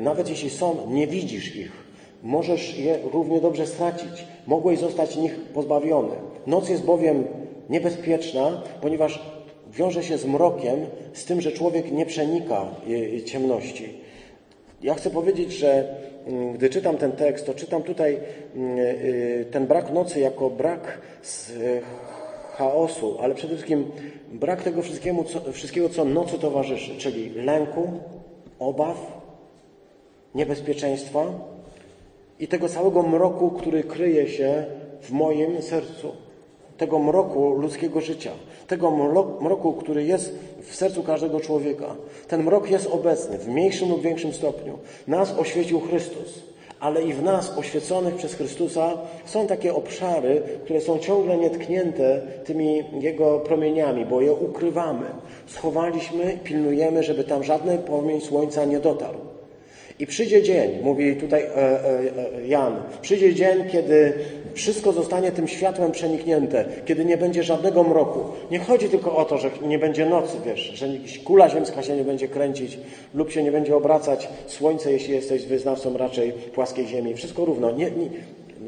S1: Nawet jeśli są, nie widzisz ich możesz je równie dobrze stracić. Mogłeś zostać nich pozbawiony. Noc jest bowiem niebezpieczna, ponieważ wiąże się z mrokiem, z tym, że człowiek nie przenika ciemności. Ja chcę powiedzieć, że mm, gdy czytam ten tekst, to czytam tutaj mm, y, ten brak nocy jako brak chaosu, ale przede wszystkim brak tego co, wszystkiego, co nocy towarzyszy, czyli lęku, obaw, niebezpieczeństwa, i tego całego mroku, który kryje się w moim sercu. Tego mroku ludzkiego życia. Tego mroku, który jest w sercu każdego człowieka. Ten mrok jest obecny w mniejszym lub większym stopniu. Nas oświecił Chrystus, ale i w nas oświeconych przez Chrystusa są takie obszary, które są ciągle nietknięte tymi Jego promieniami, bo je ukrywamy. Schowaliśmy, pilnujemy, żeby tam żadny promień słońca nie dotarł. I przyjdzie dzień, mówi tutaj e, e, e, Jan, przyjdzie dzień, kiedy wszystko zostanie tym światłem przeniknięte, kiedy nie będzie żadnego mroku. Nie chodzi tylko o to, że nie będzie nocy, wiesz, że kula ziemska się nie będzie kręcić lub się nie będzie obracać słońce, jeśli jesteś wyznawcą raczej płaskiej ziemi. Wszystko równo. Nie, nie,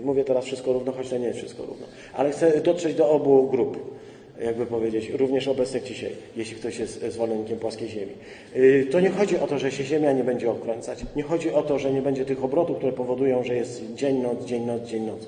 S1: mówię teraz wszystko równo, choć to nie jest wszystko równo. Ale chcę dotrzeć do obu grup jakby powiedzieć, również obecnych dzisiaj, jeśli ktoś jest zwolennikiem płaskiej ziemi. Y, to nie chodzi o to, że się ziemia nie będzie okręcać. Nie chodzi o to, że nie będzie tych obrotów, które powodują, że jest dzień, noc, dzień, noc, dzień, noc.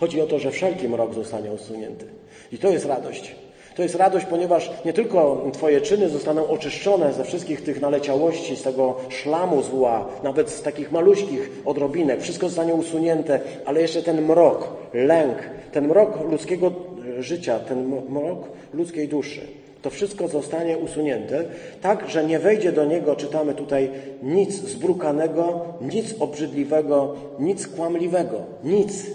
S1: Chodzi o to, że wszelki mrok zostanie usunięty. I to jest radość. To jest radość, ponieważ nie tylko Twoje czyny zostaną oczyszczone ze wszystkich tych naleciałości, z tego szlamu zła, nawet z takich maluśkich odrobinek, wszystko zostanie usunięte, ale jeszcze ten mrok, lęk, ten mrok ludzkiego życia, ten mrok ludzkiej duszy. To wszystko zostanie usunięte, tak, że nie wejdzie do niego, czytamy tutaj, nic zbrukanego, nic obrzydliwego, nic kłamliwego. Nic.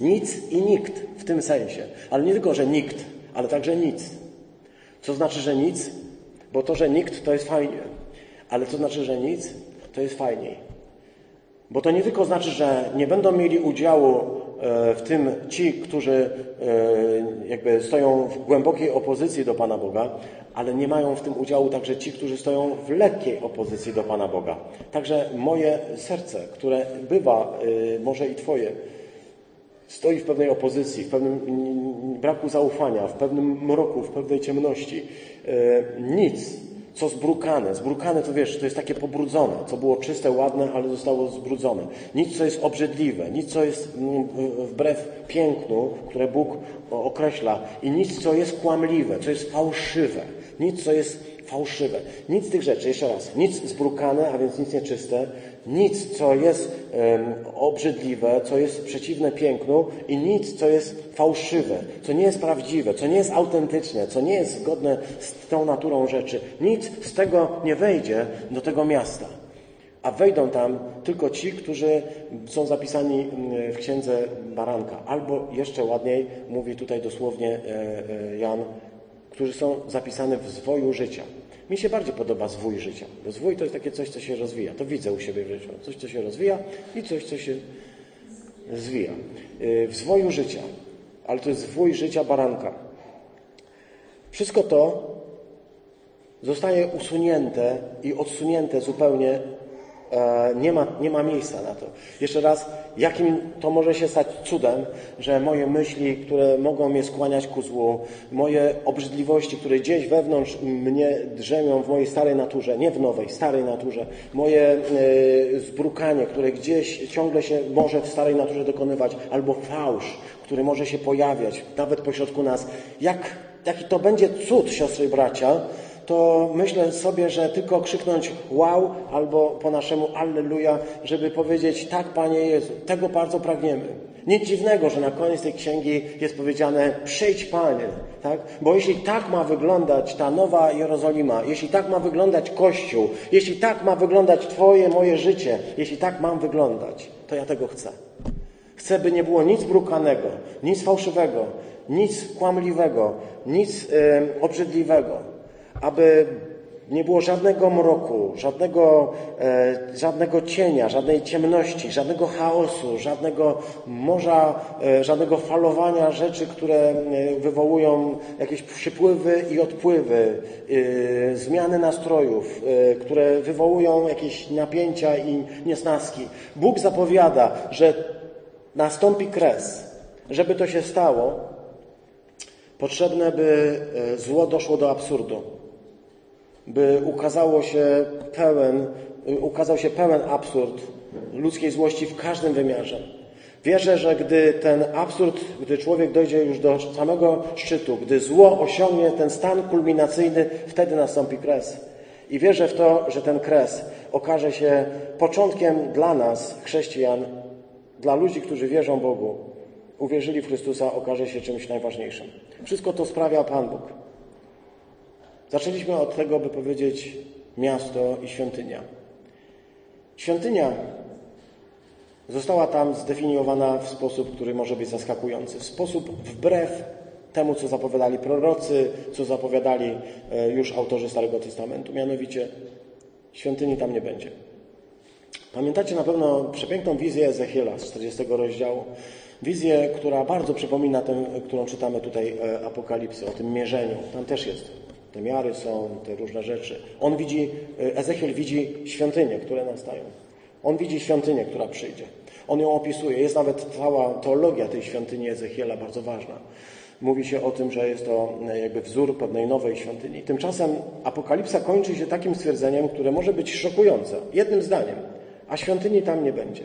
S1: Nic i nikt w tym sensie. Ale nie tylko, że nikt, ale także nic. Co znaczy, że nic? Bo to, że nikt, to jest fajnie. Ale co znaczy, że nic? To jest fajniej. Bo to nie tylko znaczy, że nie będą mieli udziału e, w tym ci, którzy e, jakby stoją w głębokiej opozycji do Pana Boga, ale nie mają w tym udziału także ci, którzy stoją w lekkiej opozycji do Pana Boga. Także moje serce, które bywa, e, może i Twoje, stoi w pewnej opozycji, w pewnym braku zaufania, w pewnym mroku, w pewnej ciemności. Nic co zbrukane. Zbrukane to wiesz, to jest takie pobrudzone, co było czyste, ładne, ale zostało zbrudzone. Nic, co jest obrzydliwe, nic, co jest mm, wbrew pięknu, które Bóg określa i nic, co jest kłamliwe, co jest fałszywe. Nic, co jest fałszywe. Nic z tych rzeczy, jeszcze raz, nic zbrukane, a więc nic nieczyste, nic, co jest obrzydliwe, co jest przeciwne pięknu i nic, co jest fałszywe, co nie jest prawdziwe, co nie jest autentyczne, co nie jest zgodne z tą naturą rzeczy. Nic z tego nie wejdzie do tego miasta. A wejdą tam tylko ci, którzy są zapisani w księdze Baranka. Albo jeszcze ładniej, mówi tutaj dosłownie e, e, Jan, którzy są zapisane w zwoju życia. Mi się bardziej podoba zwój życia, bo zwój to jest takie coś, co się rozwija. To widzę u siebie w życiu. Coś, co się rozwija i coś, co się zwija. Y, w zwoju życia, ale to jest zwój życia baranka. Wszystko to zostaje usunięte i odsunięte zupełnie nie ma, nie ma miejsca na to. Jeszcze raz, jakim to może się stać cudem, że moje myśli, które mogą mnie skłaniać ku złu, moje obrzydliwości, które gdzieś wewnątrz mnie drzemią w mojej starej naturze, nie w nowej, starej naturze, moje y, zbrukanie, które gdzieś ciągle się może w starej naturze dokonywać, albo fałsz, który może się pojawiać nawet pośrodku nas. Jak, jaki to będzie cud, siostry i bracia, to myślę sobie, że tylko krzyknąć wow albo po naszemu alleluja, żeby powiedzieć tak, Panie Jezu, tego bardzo pragniemy. Nic dziwnego, że na koniec tej księgi jest powiedziane przyjdź Panie, tak? Bo jeśli tak ma wyglądać ta nowa Jerozolima, jeśli tak ma wyglądać Kościół, jeśli tak ma wyglądać Twoje, moje życie, jeśli tak mam wyglądać, to ja tego chcę. Chcę, by nie było nic brukanego, nic fałszywego, nic kłamliwego, nic yy, obrzydliwego aby nie było żadnego mroku, żadnego, e, żadnego cienia, żadnej ciemności, żadnego chaosu, żadnego morza, e, żadnego falowania rzeczy, które e, wywołują jakieś przypływy i odpływy, e, zmiany nastrojów, e, które wywołują jakieś napięcia i niesnaski. Bóg zapowiada, że nastąpi kres. Żeby to się stało, potrzebne by e, zło doszło do absurdu by ukazało się pełen, ukazał się pełen absurd ludzkiej złości w każdym wymiarze. Wierzę, że gdy ten absurd, gdy człowiek dojdzie już do samego szczytu, gdy zło osiągnie ten stan kulminacyjny, wtedy nastąpi kres. I wierzę w to, że ten kres okaże się początkiem dla nas, chrześcijan, dla ludzi, którzy wierzą Bogu, uwierzyli w Chrystusa, okaże się czymś najważniejszym. Wszystko to sprawia Pan Bóg. Zaczęliśmy od tego, by powiedzieć miasto i świątynia. Świątynia została tam zdefiniowana w sposób, który może być zaskakujący. W sposób wbrew temu, co zapowiadali prorocy, co zapowiadali e, już autorzy Starego Testamentu. Mianowicie świątyni tam nie będzie. Pamiętacie na pewno przepiękną wizję Ezechiela z 40 rozdziału. Wizję, która bardzo przypomina tę, którą czytamy tutaj e, Apokalipsy, o tym mierzeniu. Tam też jest te miary są, te różne rzeczy. On widzi, e, Ezechiel widzi świątynię, które nastają. On widzi świątynię, która przyjdzie. On ją opisuje. Jest nawet cała teologia tej świątyni Ezechiela bardzo ważna. Mówi się o tym, że jest to e, jakby wzór pewnej nowej świątyni. Tymczasem Apokalipsa kończy się takim stwierdzeniem, które może być szokujące. Jednym zdaniem. A świątyni tam nie będzie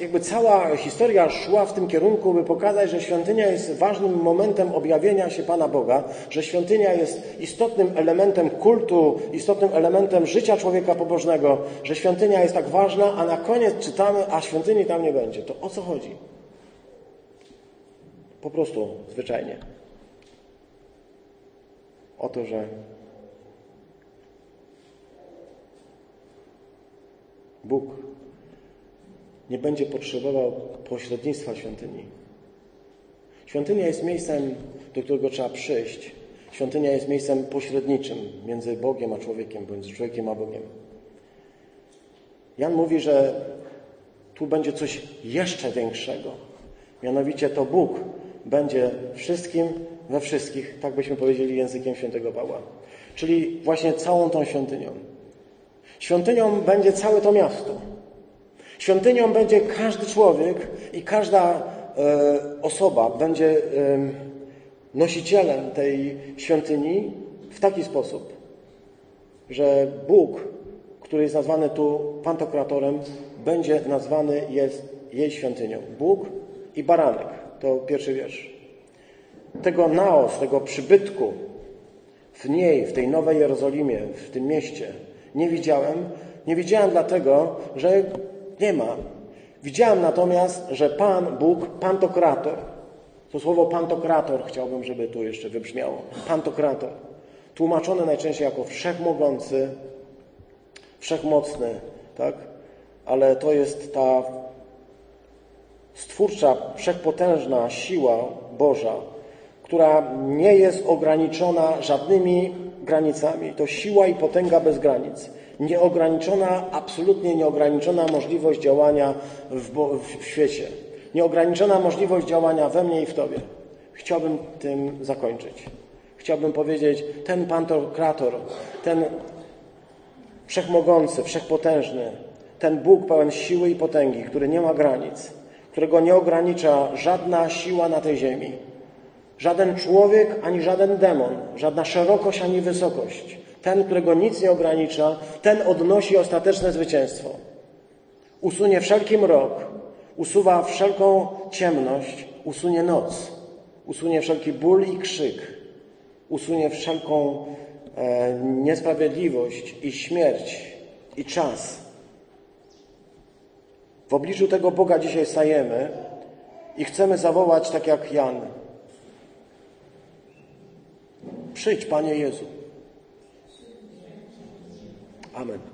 S1: jakby cała historia szła w tym kierunku, by pokazać, że świątynia jest ważnym momentem objawienia się Pana Boga, że świątynia jest istotnym elementem kultu, istotnym elementem życia człowieka pobożnego, że świątynia jest tak ważna, a na koniec czytamy, a świątyni tam nie będzie. To o co chodzi? Po prostu zwyczajnie. O to, że Bóg nie będzie potrzebował pośrednictwa świątyni. Świątynia jest miejscem, do którego trzeba przyjść. Świątynia jest miejscem pośredniczym między Bogiem a człowiekiem, między człowiekiem a Bogiem. Jan mówi, że tu będzie coś jeszcze większego. Mianowicie to Bóg będzie wszystkim we wszystkich, tak byśmy powiedzieli językiem świętego Pawła. Czyli właśnie całą tą świątynią. Świątynią będzie całe to miasto. Świątynią będzie każdy człowiek i każda e, osoba będzie nosicielem tej świątyni w taki sposób, że Bóg, który jest nazwany tu pantokratorem, będzie nazwany jest jej świątynią. Bóg i baranek. To pierwszy wiersz. Tego naos, tego przybytku w niej, w tej Nowej Jerozolimie, w tym mieście nie widziałem, Nie widziałem dlatego, że nie ma. Widziałem natomiast, że Pan Bóg, Pantokrator, to słowo Pantokrator chciałbym, żeby tu jeszcze wybrzmiało. Pantokrator. Tłumaczone najczęściej jako wszechmogący, wszechmocny, tak? Ale to jest ta stwórcza, wszechpotężna siła Boża, która nie jest ograniczona żadnymi granicami. To siła i potęga bez granic. Nieograniczona, absolutnie nieograniczona możliwość działania w, w świecie. Nieograniczona możliwość działania we mnie i w Tobie. Chciałbym tym zakończyć. Chciałbym powiedzieć, ten Pantokrator, ten wszechmogący, wszechpotężny, ten Bóg pełen siły i potęgi, który nie ma granic, którego nie ogranicza żadna siła na tej ziemi, żaden człowiek ani żaden demon, żadna szerokość ani wysokość. Ten, którego nic nie ogranicza, ten odnosi ostateczne zwycięstwo. Usunie wszelki mrok, usuwa wszelką ciemność, usunie noc, usunie wszelki ból i krzyk, usunie wszelką e, niesprawiedliwość i śmierć i czas. W obliczu tego Boga dzisiaj stajemy i chcemy zawołać tak jak Jan. Przyjdź, Panie Jezu. Amen.